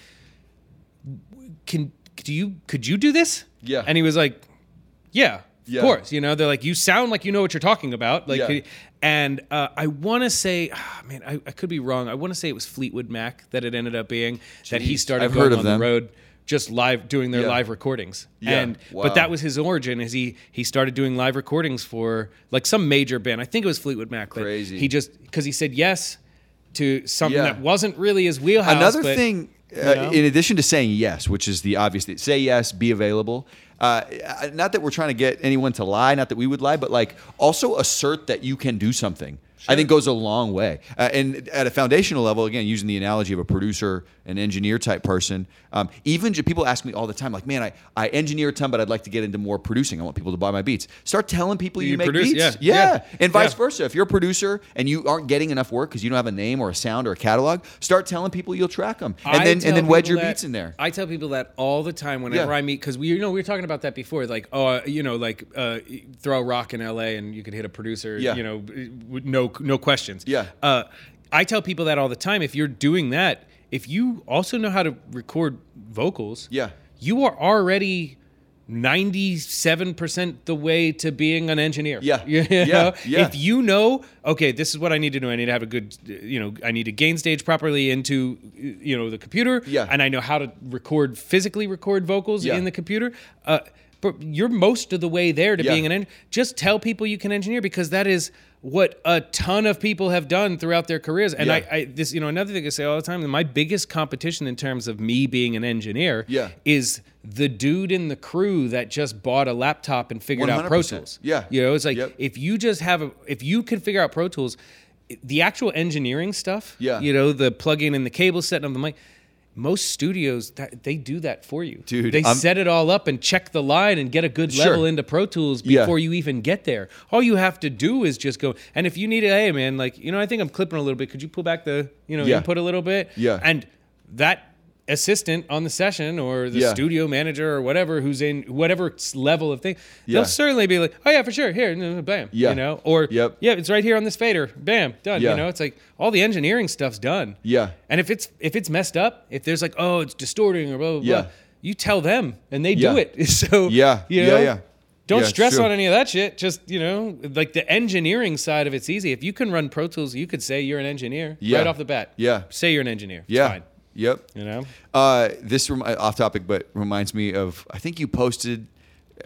can do you could you do this? Yeah. And he was like, yeah, Yeah. of course. You know, they're like, you sound like you know what you're talking about. Like, Yeah. and uh, I want to say, ah, man, I, I could be wrong. I want to say it was Fleetwood Mac that it ended up being that he started I've going heard of on them. the road just live doing their Yeah. live recordings. Yeah. And Wow. but that was his origin is he he started doing live recordings for like some major band. I think it was Fleetwood Mac. Crazy. He just because he said yes to something Yeah. that wasn't really his wheelhouse. Another but- thing, uh, know? in addition to saying yes, which is the obvious thing, say yes, be available. Uh, not that we're trying to get anyone to lie, not that we would lie, but like also assert that you can do something. I think goes a long way. Uh, and at a foundational level, again, using the analogy of a producer, an engineer type person, um, even j- people ask me all the time, like, man, I, I engineer a ton, but I'd like to get into more producing. I want people to buy my beats. Start telling people you, You make produce, beats. yeah, yeah. yeah, And vice yeah. versa. If you're a producer and you aren't getting enough work because you don't have a name or a sound or a catalog, start telling people you'll track them, and I then and then wedge your that- beats in there. I tell people that all the time whenever. I meet because we you know we were talking about that before like oh uh, you know like uh, throw a rock in L.A. and you could hit a producer Yeah. you know with no no questions Yeah. uh, I tell people that all the time if you're doing that if you also know how to record vocals Yeah. you are already. 97% the way to being an engineer. Yeah. <laughs> You Yeah. Yeah. If you know, okay, this is what I need to do. I need to have a good, you know, I need to gain stage properly into, you know, the computer. Yeah. And I know how to record, physically record vocals Yeah. in the computer. Uh, but you're most of the way there to Yeah. being an engineer. Just tell people you can engineer because that is what a ton of people have done throughout their careers. And Yeah. I, I, this, you know, another thing I say all the time, my biggest competition in terms of me being an engineer Yeah. is the dude in the crew that just bought a laptop and figured out Pro Tools. Yeah. You know, it's like Yep. if you just have a, if you can figure out Pro Tools, the actual engineering stuff, Yeah. you know, the plug-in and the cable setting of the mic, most studios that they do that for you. Dude, they I'm- set it all up and check the line and get a good Sure. level into Pro Tools Yeah. before you even get there. All you have to do is just go. And if you need a, hey man, like you know, I think I'm clipping a little bit. Could you pull back the you know Yeah. input a little bit? Yeah. And that assistant on the session or the Yeah. studio manager or whatever who's in whatever level of thing, Yeah. they'll certainly be like, oh yeah, for sure, here, bam, Yeah. you know, or Yep. yeah, it's right here on this fader, bam, done. Yeah. You know, it's like all the engineering stuff's done. Yeah. And if it's if it's messed up, if there's like, oh, it's distorting or blah blah Yeah. blah, you tell them and they do it. <laughs> So Yeah. you Yeah, know, yeah. Don't Yeah, stress true. on any of that shit. Just you know, like the engineering side of it's easy. If you can run Pro Tools, you could say you're an engineer right off the bat. Yeah. Say you're an engineer. It's Yeah. fine. Yep. You know. Uh, this rem- off topic, but reminds me of I think you posted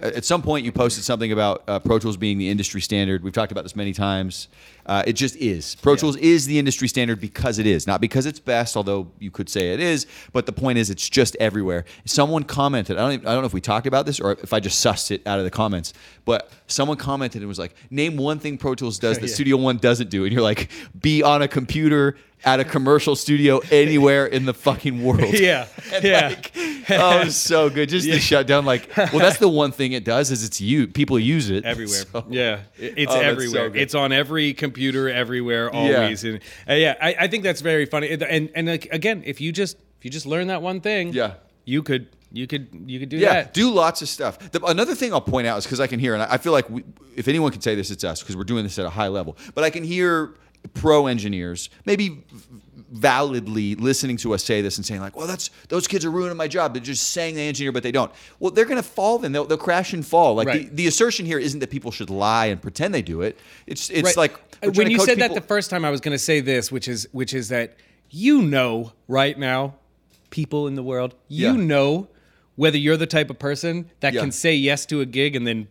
at some point you posted something about uh, Pro Tools being the industry standard. We've talked about this many times. Uh, it just is. Pro Tools is the industry standard because it is, not because it's best, although you could say it is. But the point is, it's just everywhere. Someone commented. I don't. Even, I don't know if we talked about this or if I just sussed it out of the comments. But someone commented and was like, "Name one thing Pro Tools does <laughs> that Yeah. Studio One doesn't do," and you're like, "Be on a computer." At a commercial studio anywhere in the fucking world. <laughs> Yeah, <laughs> And yeah. like, oh, it was so good. Just <laughs> Yeah. to shut down, like, well, that's the one thing it does is it's you. People use it everywhere. So- Yeah, it's Oh, that's so everywhere. it's on every computer, everywhere, Yeah. always. And uh, yeah, I, I think that's very funny. And and, and like, again, if you just if you just learn that one thing, Yeah. you could you could you could do Yeah, that. do lots of stuff. The, another thing I'll point out is because I can hear, and I, I feel like we, if anyone can say this, it's us because we're doing this at a high level. But I can hear pro engineers maybe validly listening to us say this and saying like, "Well, that's those kids are ruining my job. They're just saying they engineer, but they don't." Well, they're going to fall. Then they'll, they'll crash and fall. Like Right. the, the assertion here isn't that people should lie and pretend they do it. It's it's Right. like when you said that the first time, I was going to say this, which is which is that you know right now, people in the world, you Yeah. know whether you're the type of person that Yeah. can say yes to a gig and then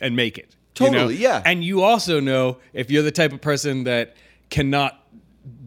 and make it. You know? Totally, yeah. And you also know if you're the type of person that cannot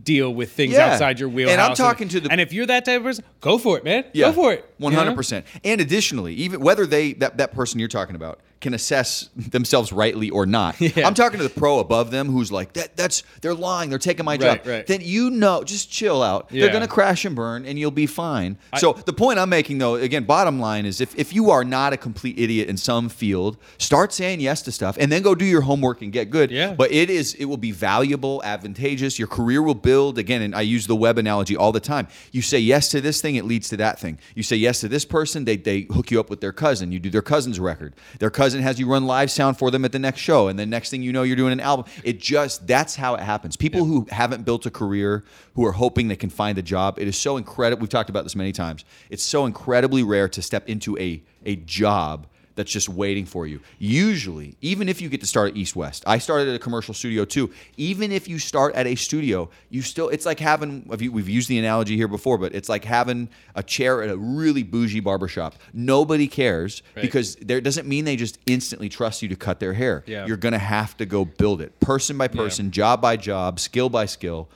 deal with things Yeah. outside your wheelhouse. And. I'm talking to the- And if you're that type of person, go for it, man. Yeah, Go for it. One you know? And additionally, even whether they that, that person you're talking about can assess themselves rightly or not. <laughs> Yeah. I'm talking to the pro above them who's like, that that's they're lying, they're taking my Right, job. right. Then you know, just chill out. Yeah. They're gonna crash and burn and you'll be fine. so the point I'm making though, again, bottom line is if, if you are not a complete idiot in some field, start saying yes to stuff and then go do your homework and get good. Yeah. But it is it will be valuable, advantageous. Your career will build. Again, and I use the web analogy all the time. You say yes to this thing, it leads to that thing. You say yes to this person, they they hook you up with their cousin. You do their cousin's record. Their cousin has you run live sound for them at the next show, and the next thing you know, you're doing an album. It just that's how it happens. People who haven't built a career, who are hoping they can find a job, it is so incredible. We've talked about this many times. It's so incredibly rare to step into a a job that's just waiting for you. Usually, even if you get to start at East West, I started at a commercial studio too. Even if you start at a studio, you still it's like having we've used the analogy here before, but it's like having a chair at a really bougie barbershop. Nobody cares Right. because there doesn't mean they just instantly trust you to cut their hair. Yeah. You're gonna have to go build it, person by person, job by job, skill by skill.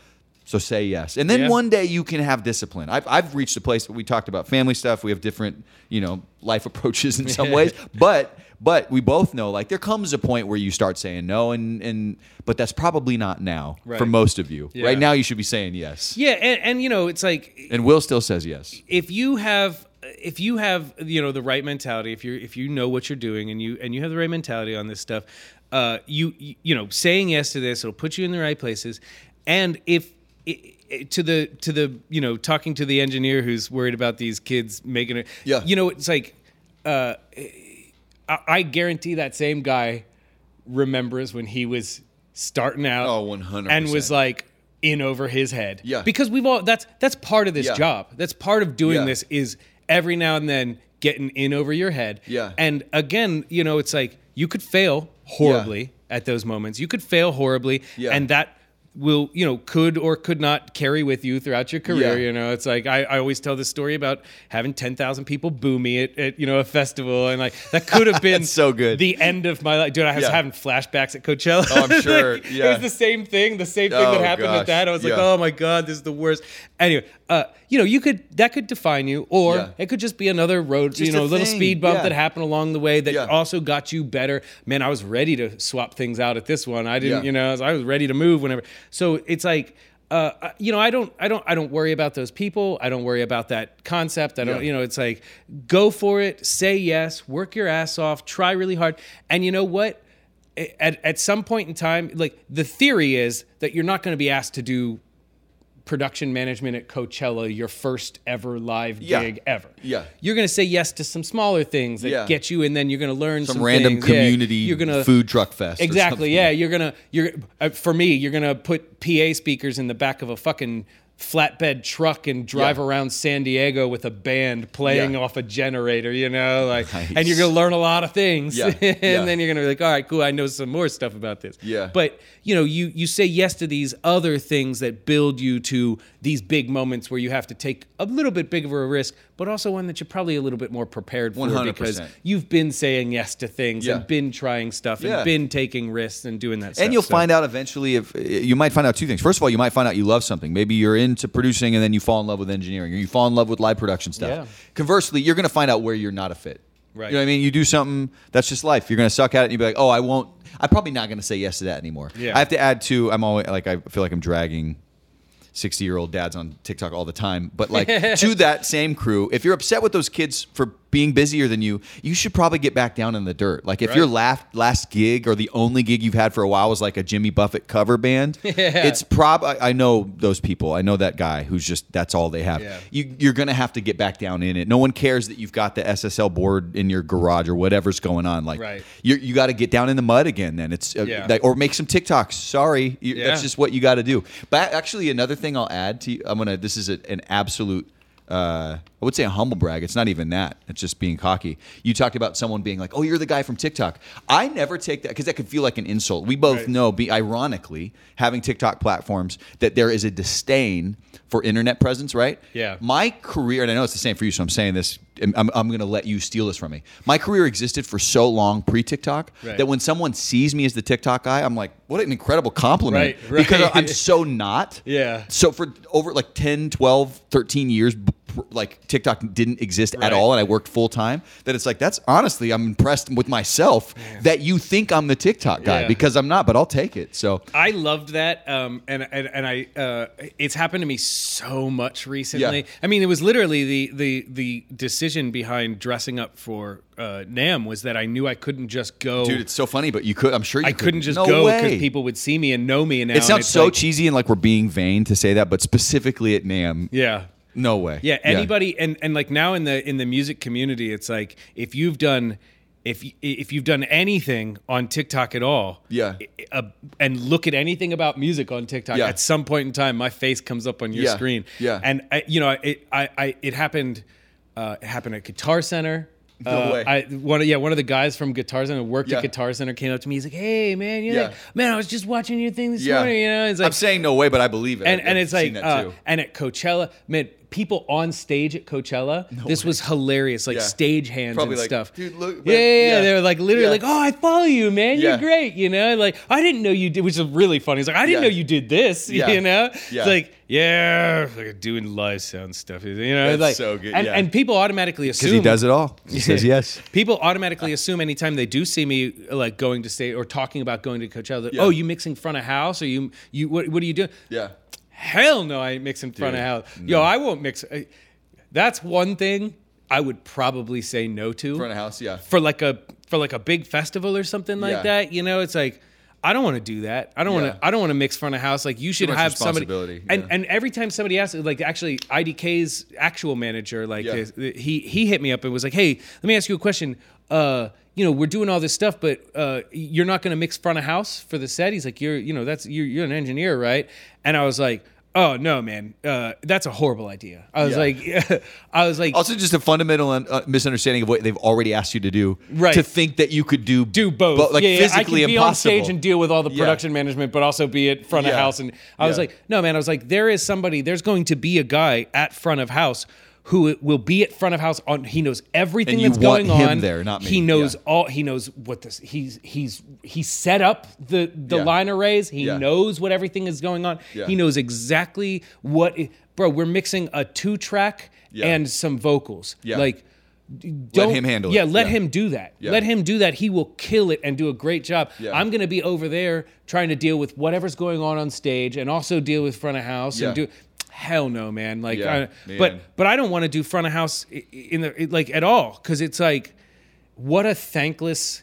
So say yes, and then Yeah. one day you can have discipline. I've, I've reached a place where we talked about family stuff. We have different, you know, life approaches in some ways, but but we both know like there comes a point where you start saying no, and and but that's probably not now for most of you. Yeah. Right now, you should be saying yes, Yeah, and, and you know, it's like and Will still says yes. if you have if you have you know the right mentality if you if you know what you're doing and you and you have the right mentality on this stuff uh you, you know saying yes to this it'll put you in the right places and if to the to the you know talking to the engineer who's worried about these kids making it Yeah. you know it's like uh I, I guarantee that same guy remembers when he was starting out Oh, 100%. and was like in over his head Yeah. because we've all that's that's part of this Yeah. job that's part of doing Yeah. this is every now and then getting in over your head Yeah. and again you know it's like you could fail horribly at those moments you could fail horribly Yeah. and that will you know could or could not carry with you throughout your career Yeah. you know it's like I, I always tell this story about having 10,000 people boo me at, at you know a festival and like that could have <laughs> been so good. the end of my life dude I was Yeah. having flashbacks at Coachella Oh, I'm <laughs> sure. Like, it Yeah. was the same thing the same thing Oh, that happened gosh. with that I was like oh my god this is the worst anyway uh you know you could that could define you or Yeah. it could just be another road you know little thing. speed bump Yeah. that happened along the way that Yeah. also got you better man I was ready to swap things out at this one I didn't Yeah. you know I was, I was ready to move whenever so it's like uh, you know, I don't, I don't, I don't worry about those people. I don't worry about that concept. I don't, Yeah. you know, it's like go for it, say yes, work your ass off, try really hard, and you know what? At at some point in time, like the theory is that you're not going to be asked to do production management at Coachella, your first ever live Yeah. gig ever. Yeah. You're going to say yes to some smaller things that Yeah. get you, and then you're going to learn some, Some random things. Yeah, community you're gonna, food truck fest. Exactly. Yeah, you're gonna you're uh, for me. You're gonna put PA speakers in the back of a fucking flatbed truck and drive Yeah. around San Diego with a band playing Yeah. off a generator. You know, like, Nice. and you're gonna learn a lot of things. Yeah, <laughs> and then you're gonna be like, all right, cool. I know some more stuff about this. Yeah. But you know, you you say yes to these other things that build you to these big moments where you have to take a little bit bigger of a risk, but also one that you're probably a little bit more prepared for 100%. because you've been saying yes to things Yeah. and been trying stuff Yeah. and been taking risks and doing that stuff. and you'll So- find out eventually if you might find out two things. First of all, you might find out you love something. Maybe you're into producing and then you fall in love with engineering, or you fall in love with live production stuff. Yeah. Conversely, you're going to find out where you're not a fit. Right. You know what I mean? You do something that's just life. You're going to suck at it, and you'll be like, "Oh, I won't. I'm probably not going to say yes to that anymore." Yeah. I have to add to. I'm always like I feel like I'm dragging. 60 year old dads on TikTok all the time. But like <laughs> to that same crew, if you're upset with those kids for being busier than you, you should probably get back down in the dirt. Like if Right. your last last gig or the only gig you've had for a while was like a Jimmy Buffett cover band, <laughs> it's prob I, I know those people. I know that guy who's just that's all they have. Yeah. You you're gonna have to get back down in it. No one cares that you've got the SSL board in your garage or whatever's going on. Like Right. you you got to get down in the mud again. Then it's uh, Yeah. like- or make some TikToks. Sorry, you, Yeah. that's just what you got to do. But actually, another thing I'll add to you, I'm gonna. This is a, an absolute. Uh, I would say a humble brag. It's not even that. It's just being cocky. You talked about someone being like, "Oh, you're the guy from TikTok." I never take that because that could feel like an insult. We both Right. know, be ironically, having TikTok platforms, that there is a disdain for internet presence. Right? Yeah. My career, and I know it's the same for you, so I'm saying this. I'm, I'm going to let you steal this from me. My career existed for so long pre TikTok Right. that when someone sees me as the TikTok guy, I'm like, what an incredible compliment. Right, right. Because I'm so not. <laughs> Yeah. So for over like 10, 12, 13 years, like TikTok didn't exist Right. at all and I worked full time, that it's like, that's honestly, I'm impressed with myself that you think I'm the TikTok guy Yeah. because I'm not, but I'll take it. So I loved that, um, and and and I uh, it's happened to me so much recently. Yeah. I mean, it was literally the the the decision behind dressing up for uh, NAMM was that I knew I couldn't just go. dude, it's so funny, but you could, I'm sure you I could. couldn't just no go because people would see me and know me. And now It sounds it's so like- cheesy and like we're being vain to say that, but specifically at NAMM, Yeah. No way. Yeah, anybody and and like now in the in the music community, it's like if you've done if if you've done anything on TikTok at all, Yeah. uh, and look at anything about music on TikTok, Yeah. at some point in time, my face comes up on your Yeah, screen. yeah. and I, you know, it I, I it happened uh, it happened at Guitar Center. No Uh, way. I one of, yeah one of the guys from Guitar Center who worked Yeah. at Guitar Center came up to me. He's like, "Hey man, you're Yeah. like, man, I was just watching your thing this Yeah. morning. You know, it's like I'm saying no way, but I believe it. and and it's like uh, and at Coachella, man, people on stage at Coachella, <laughs> this was hilarious, like Yeah. stage hands Probably and like, stuff. "Dude, look, yeah, man, yeah, yeah, yeah. They were like literally Yeah. like, oh, I follow you, man. Yeah. You're great. You know, like I didn't know you did, which is really funny. He's like, I didn't Yeah. know you did this. <laughs> Yeah. You know, Yeah. it's like yeah, like doing live sound stuff. You know, That's like so good, And, yeah. and people automatically assume Because he does it all. <laughs> He says yes. People automatically assume anytime they do see me like going to state or talking about going to Coachella, that, Yeah. oh, you mixing front of house or you you what, what are you doing? Yeah. Hell no, I ain't mixing front of house. Yo, I won't mix. That's one thing I would probably say no to Front of house, yeah. for like a for like a big festival or something like Yeah. that. You know, it's like I don't want to do that. I don't want to. I don't want to mix front of house. Like you should have somebody. responsibility, And and every time somebody asks, like actually IDK's actual manager, like Yeah. his- he he hit me up and was like, hey, let me ask you a question. Uh, you know, we're doing all this stuff, but uh, you're not going to mix front of house for the set. He's like, you're you know that's you're, you're an engineer, right? And I was like. Oh no, man! Uh, that's a horrible idea. I was Yeah. like, <laughs> I was like, Also, just a fundamental uh, misunderstanding of what they've already asked you to do. Right. To think that you could do do both. bo- like yeah, yeah, I physically can be impossible. on stage and deal with all the production management, but also be at front of house. And I was like, no, man. I was like, there is somebody. There's going to be a guy at front of house who will be at front of house on. He knows everything And you that's want going him on there, not me. He knows Yeah. all. He knows what this. He's he's he set up the the Yeah. line arrays. He Yeah. knows what everything is going on. Yeah. He knows exactly what. It, bro, we're mixing a two track Yeah. and some vocals. Yeah. Like. Don't, him handle it. Yeah, let him do that. Yeah. Let him do that. He will kill it and do a great job. Yeah. I'm going to be over there trying to deal with whatever's going on on stage and also deal with front of house Yeah. and do. Hell no, man. Like, Yeah, I, man. but but I don't want to do front of house in the like at all because it's like, what a thankless,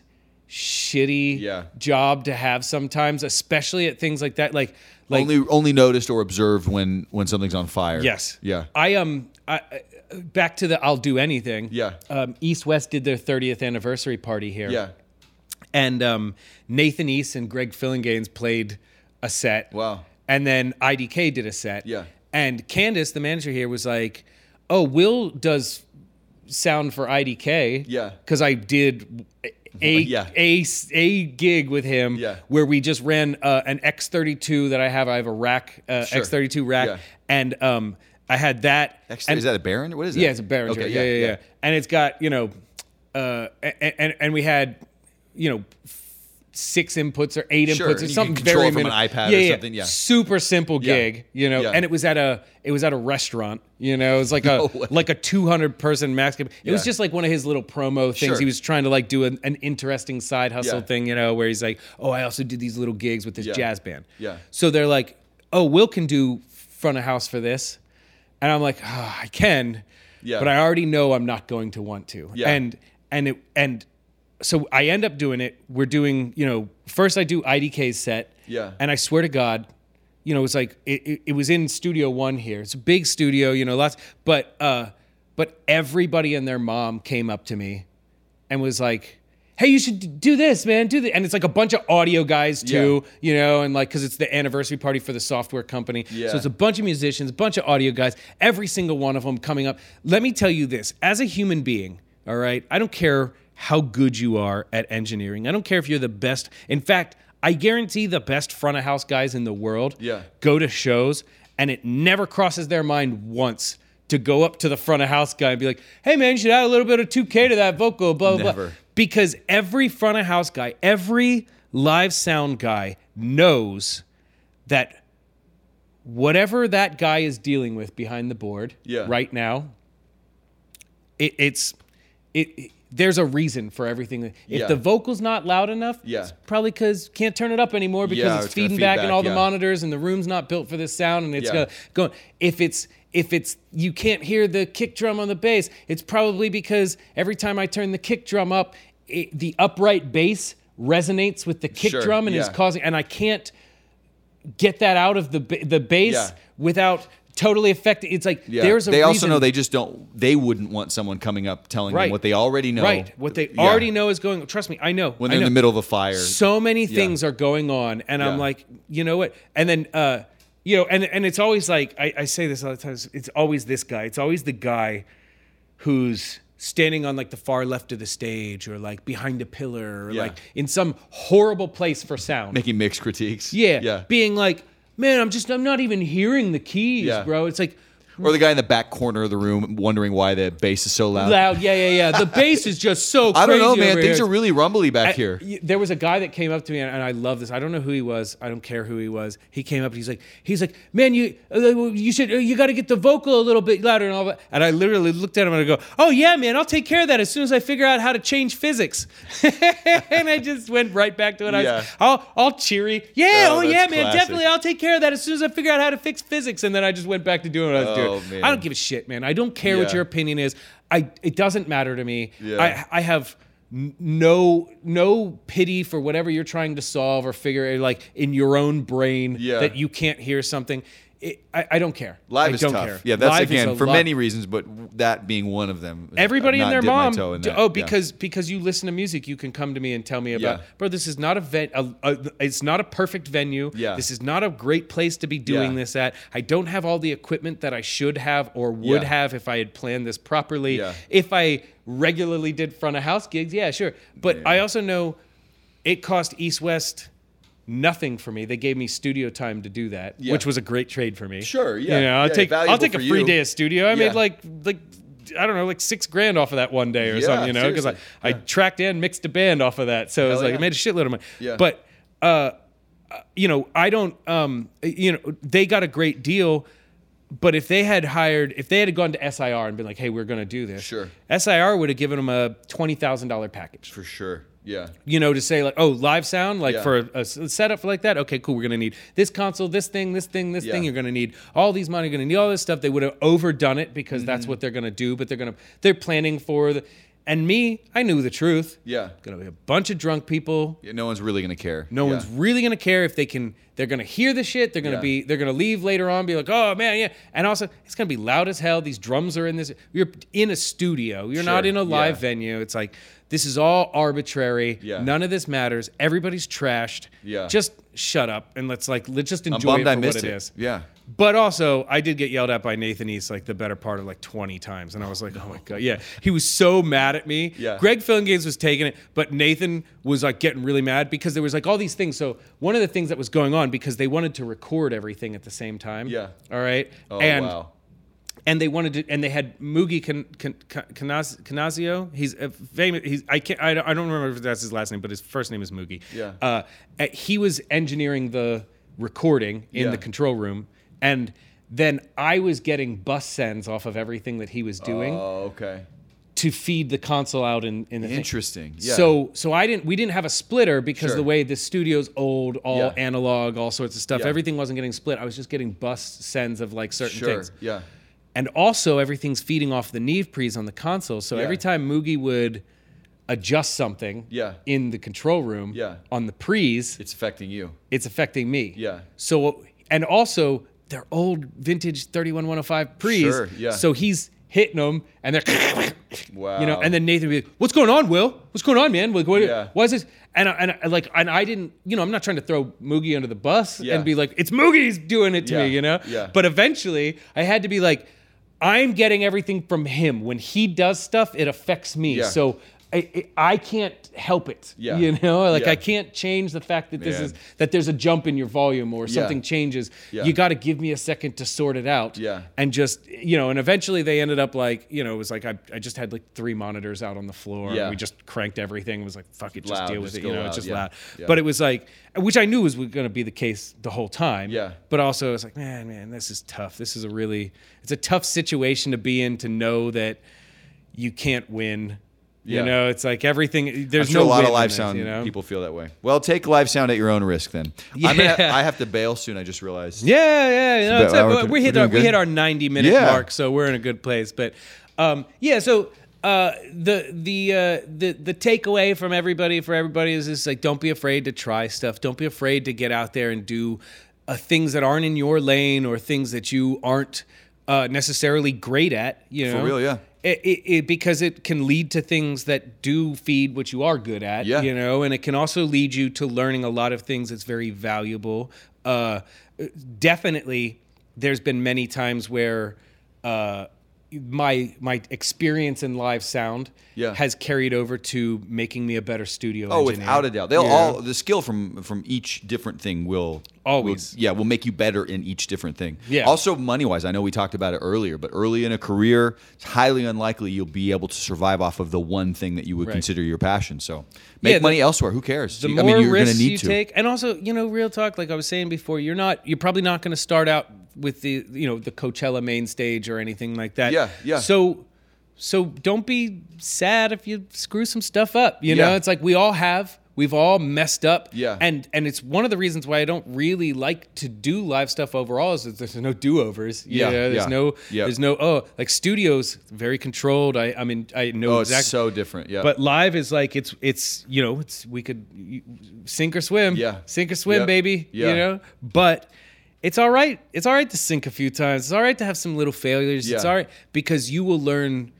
shitty Yeah. job to have sometimes, especially at things like that. Like, like only only noticed or observed when when something's on fire. Yes. Yeah. I um I, I- back to the I'll do anything. Yeah. Um, East West did their 30th anniversary party here. Yeah. And um, Nathan East and Greg Phillinganes played a set. Wow. And then IDK did a set. Yeah. And Candace, the manager here, was like, "Oh, Will does sound for IDK." Yeah. Because I did a, Yeah. a a gig with him Yeah. where we just ran uh, an X32 that I have. I have a rack, uh, Sure. X32 rack, Yeah. and um I had that. X- and- is that a Baron? What is it? yeah, it's a Behringer. Okay, yeah, yeah, yeah, And it's got you know, uh, and, and and we had you know six inputs or eight Sure, inputs or something very from minim- an iPad or yeah, yeah. something, yeah. super simple Yeah. gig, you know. Yeah. And it was at a it was at a restaurant, you know. It was like a <laughs> way. like a two hundred person max. It was just like one of his little promo things. Sure. He was trying to like do an, an interesting side hustle Yeah. thing, you know, where he's like, oh, I also do these little gigs with this Yeah. jazz band. Yeah. So they're like, oh, Will can do front of house for this, and I'm like, oh, I can, Yeah. but I already know I'm not going to want to. Yeah. And and it and so I end up doing it. We're doing, you know, first I do IDK's set. Yeah. And I swear to God, you know, it was like it, it, it was in Studio One here. It's a big studio, you know, lots. But uh, but everybody and their mom came up to me and was like. Hey, you should do this, man. Do that, and it's like a bunch of audio guys too, you know, and like because it's the anniversary party for the software company, Yeah. so it's a bunch of musicians, a bunch of audio guys, every single one of them coming up. Let me tell you this as a human being, all right, I don't care how good you are at engineering. I don't care if you're the best. In fact, I guarantee the best front of house guys in the world Yeah. go to shows and it never crosses their mind once to go up to the front of house guy and be like, hey man, you should add a little bit of 2K to that vocal, blah, blah, blah. Never. Because every front of house guy, every live sound guy knows that whatever that guy is dealing with behind the board Yeah. right now, it, it's it, it- There's a reason for everything. If Yeah. the vocal's not loud enough, Yeah. it's probably because can't turn it up anymore because Yeah, it's, it's feeding feed back in all the monitors and the room's not built for this sound and it's gonna. If it's if it's you can't hear the kick drum on the bass, it's probably because every time I turn the kick drum up, it, the upright bass resonates with the kick Sure, drum and is causing and I can't get that out of the the bass without totally affecting. It's like Yeah. there's a they also reason- know they just don't. They wouldn't want someone coming up telling Right. them what they already know. right what they Yeah. already know is going. Trust me, I know. when they're in the middle of a fire. so many things are going on and i'm like you know what and then uh you know and and it's always like I, I say this all the time it's always this guy it's always the guy who's standing on like the far left of the stage or like behind a pillar or Yeah. like in some horrible place for sound making mixed critiques. yeah yeah. being like man i'm just i'm not even hearing the keys Yeah. bro it's like Or the guy in the back corner of the room wondering why the bass is so loud. loud yeah yeah yeah the bass is just so crazy <laughs> I don't know, man. Things here. are really rumbly back I- here. there was a guy that came up to me, and, and I love this. I don't know who he was. I don't care who he was. He came up and he's like, he's like, man, you uh, you should uh, you got to get the vocal a little bit louder and all that. And I literally looked at him and I go, oh yeah, man, I'll take care of that as soon as I figure out how to change physics. <laughs> and I just went right back to it. I Yeah. was all, all cheery. Yeah, Oh, oh, yeah, man, classic. definitely. I'll take care of that as soon as I figure out how to fix physics. And then I just went back to doing what I was Oh, man. I don't give a shit, man. I don't care what your opinion is. I it doesn't matter to me. Yeah. I I have no no pity for whatever you're trying to solve or figure like in your own brain Yeah. that you can't hear something. It, I, I don't care. Live I is don't tough. care. Yeah, that's Live again for lot- many reasons, but that being one of them. Uh, Everybody and their mom. in that. Oh, Yeah. because because you listen to music, you can come to me and tell me about, Yeah. bro. This is not a, ven- a, a It's not a perfect venue. Yeah. This is not a great place to be doing Yeah. this at. I don't have all the equipment that I should have or would Yeah. have if I had planned this properly. Yeah. If I regularly did front of house gigs, yeah, sure. But I also know it cost East West nothing for me. They gave me studio time to do that, Yeah. which was a great trade for me. Sure, yeah. You know, I'll Yeah, take I'll take a free you. day of studio. I Yeah. made like like I don't know, like six grand off of that one day or something, you know, because I. I tracked and mixed a band off of that. So it was like. I made a shitload of money. Yeah. But, uh, uh, you know, I don't, um, you know, they got a great deal. But if they had hired, if they had gone to SIR and been like, hey, we're going to do this, Sure. SIR would have given them a $20,000 package for sure. Yeah. you know, to say like, oh, live sound, like Yeah. for a setup for like that. Okay, cool. We're gonna need this console, this thing, this thing, this Yeah. thing. You're gonna need all these money. You're gonna need all this stuff. They would have overdone it because Mm-hmm. that's what they're gonna do. But they're gonna they're planning for the. And me, I knew the truth. Yeah. Gonna be a bunch of drunk people. Yeah, No one's really gonna care. No Yeah. one's really gonna care if they can. They're gonna hear the shit. They're gonna Yeah. be. They're gonna leave later on. Be like, oh man, yeah. And also, it's gonna be loud as hell. These drums are in this. You're in a studio. You're not in a live venue. It's like this is all arbitrary. Yeah. None of this matters. Everybody's trashed. Yeah. Just shut up and let's like let's just enjoy it for I missed what it it. is. Yeah. But also, I did get yelled at by Nathan East like the better part of like 20 times. And I was like, oh my God. Yeah. He was so mad at me. Yeah. Greg Games was taking it, but Nathan was like getting really mad because there was like all these things. So, one of the things that was going on because they wanted to record everything at the same time. Yeah. All right. Oh and wow. And they wanted to, and they had Moogie Can, Can, Canaz, Canazio. He's a famous. He's I can't. I don't, I don't remember if that's his last name, but his first name is Moogie. Yeah. Uh, uh, he was engineering the recording in Yeah. the control room, and then I was getting bus sends off of everything that he was doing Oh, okay. to feed the console out in, in the thing. Interesting. Yeah. So so I didn't we didn't have a splitter because Sure. the way the studio's old, all Yeah. analog, all sorts of stuff. Yeah. Everything wasn't getting split. I was just getting bus sends of like certain sure. things. Yeah. And also everything's feeding off the Neve pre's on the console. So Yeah. every time Moogie would adjust something Yeah. in the control room Yeah. on the pre's, It's affecting you. it's affecting me. Yeah. So and also they're old vintage 31105 pre's. Sure, yeah. So he's hitting them and they're Wow. <laughs> <laughs> you know, and then Nathan would be like, "What's going on, Will? What's going on, man? Like, what, Yeah. why is this?" And I, and I, like, and I didn't, you know, I'm not trying to throw Moogie under the bus Yeah. and be like, "It's Moogie's doing it to me," you know. yeah. But eventually, I had to be like, "I'm getting everything from him. When he does stuff, it affects me. Yeah. So." I, I- I can't help it. Yeah. You know, like Yeah. I can't change the fact that this Man. is that there's a jump in your volume or something changes. Yeah. You got to give me a second to sort it out Yeah. and just you know and eventually they ended up like you know it was like i, I just had like three monitors out on the floor Yeah. we just cranked everything it was like fuck it just Loud, deal with just it you know loud, it's just yeah. loud Yeah. but it was like which i knew was going to be the case the whole time Yeah. but also i was like man man this is tough this is a really it's a tough situation to be in to know that you can't win Yeah. you know it's like everything there's no a lot of live this, sound you know people feel that way. Well, take live sound at your own risk then. I'm gonna, Yeah. I have to bail soon. I just realized. Yeah, yeah, you know, about- it's a- we're- we hit our, we hit our ninety minute Yeah. mark, so we're in a good place. But um, yeah, so uh, the the uh, the the takeaway from everybody for everybody is just like don't be afraid to try stuff. Don't be afraid to get out there and do uh, things that aren't in your lane or things that you aren't uh, necessarily great at. You know, real, yeah. It, it, it, because it can lead to things that do feed what you are good at, Yeah. you know, and it can also lead you to learning a lot of things that's very valuable. Uh, definitely, there's been many times where uh, my my experience in live sound Yeah. has carried over to making me a better studio. Oh, engineer. without a doubt, they'll Yeah. all the skill from from each different thing will Always. will- yeah will make you better in each different thing. Yeah. Also, money wise, I know we talked about it earlier, but early in a career, it's highly unlikely you'll be able to survive off of the one thing that you would Right. consider your passion. So make Yeah, the- money elsewhere. Who cares? the You- more I mean, you're risks need you to. take, and also, you know, real talk, like I was saying before, you're not, you're probably not going to start out with the, you know, the Coachella main stage or anything like that. Yeah, yeah. So, so don't be sad if you screw some stuff up. You know, it's like we all have. We've all messed up. Yeah. And and it's one of the reasons why I don't really like to do live stuff overall is that there's no do overs. Yeah. There's yeah, no yeah. there's no oh like studios very controlled. I I mean I know Oh, it's so different. Yeah. but live is like it's it's you know it's we could sink or swim. Yeah. sink or swim, Yep. baby. Yeah. You know, but it's all right. It's all right to sink a few times. It's all right to have some little failures. Yeah. It's all right because you will learn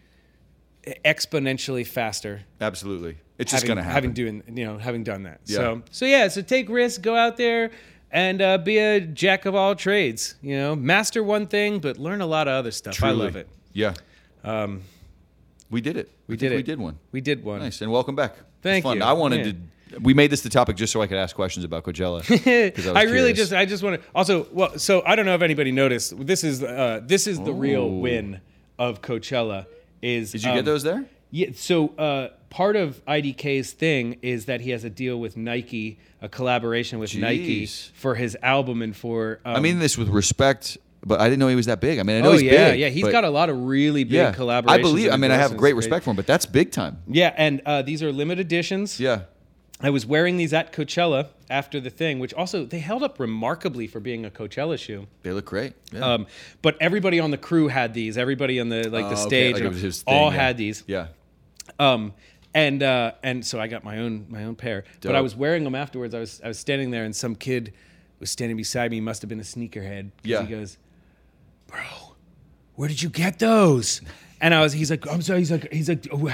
exponentially faster. Absolutely, it's just gonna happen. having doing you know having done that. Yeah. So so yeah. So take risks. Go out there. And uh, be a jack of all trades, you know. Master one thing, but learn a lot of other stuff. I love it. Yeah. Um, we did it. We I did it. We did one. We did one. Nice and welcome back. Thank you. I wanted to. We made this the topic just so I could ask questions about Coachella. I, <laughs> was really just I just want to also well so I don't know if anybody noticed this is uh, this is the real Oh. win of Coachella is Did you um, get those there? Yeah so uh, part of IDK's thing is that he has a deal with Nike a collaboration with Nike for his album and for um, I mean this with respect, but I didn't know he was that big. I mean, I know oh he's yeah big. yeah he's got a lot of really big yeah. collaborations I believe. I mean, I have great respect for him, but that's big time. yeah and uh, these are limited editions Yeah. I was wearing these at Coachella after the thing which also they held up remarkably for being a Coachella shoe They look great. Yeah. Um, but everybody on the crew had these. Everybody on the like the Oh, okay, stage like his thing, all yeah. had these. yeah. Um, and uh, and so I got my own my own pair. But I was wearing them afterwards. I was I was standing there, and some kid was standing beside me. He Must have been a sneakerhead. Yeah. He goes, "Bro, where did you get those?" And I was. He's like, "I'm sorry." He's like, he's like, "Oh,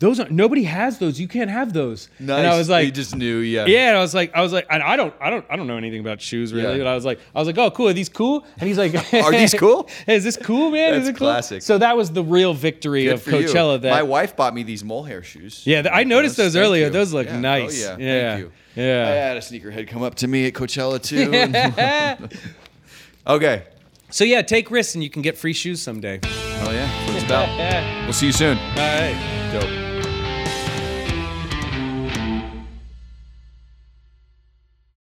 those are nobody has those. You can't have those." Nice. And I was like, he just knew. Yeah. yeah, and I was like, I was like, and I don't, I don't, I don't know anything about shoes really. Yeah. But I was like, I was like, oh, cool. Are these cool? And he's like, <laughs> Are these cool? <laughs> Is this cool, man? That's Is it cool? classic. So that was the real victory Good of for you. Coachella. That My wife bought me these mole hair shoes. Yeah, th- I noticed those earlier. you. Those look Yeah. Oh, nice. yeah. Yeah. Thank you. Yeah. I had a sneakerhead come up to me at Coachella too. <laughs> okay. So yeah, take risks and you can get free shoes someday. Oh yeah, that's what it's about. We'll see you soon. All right. Dope.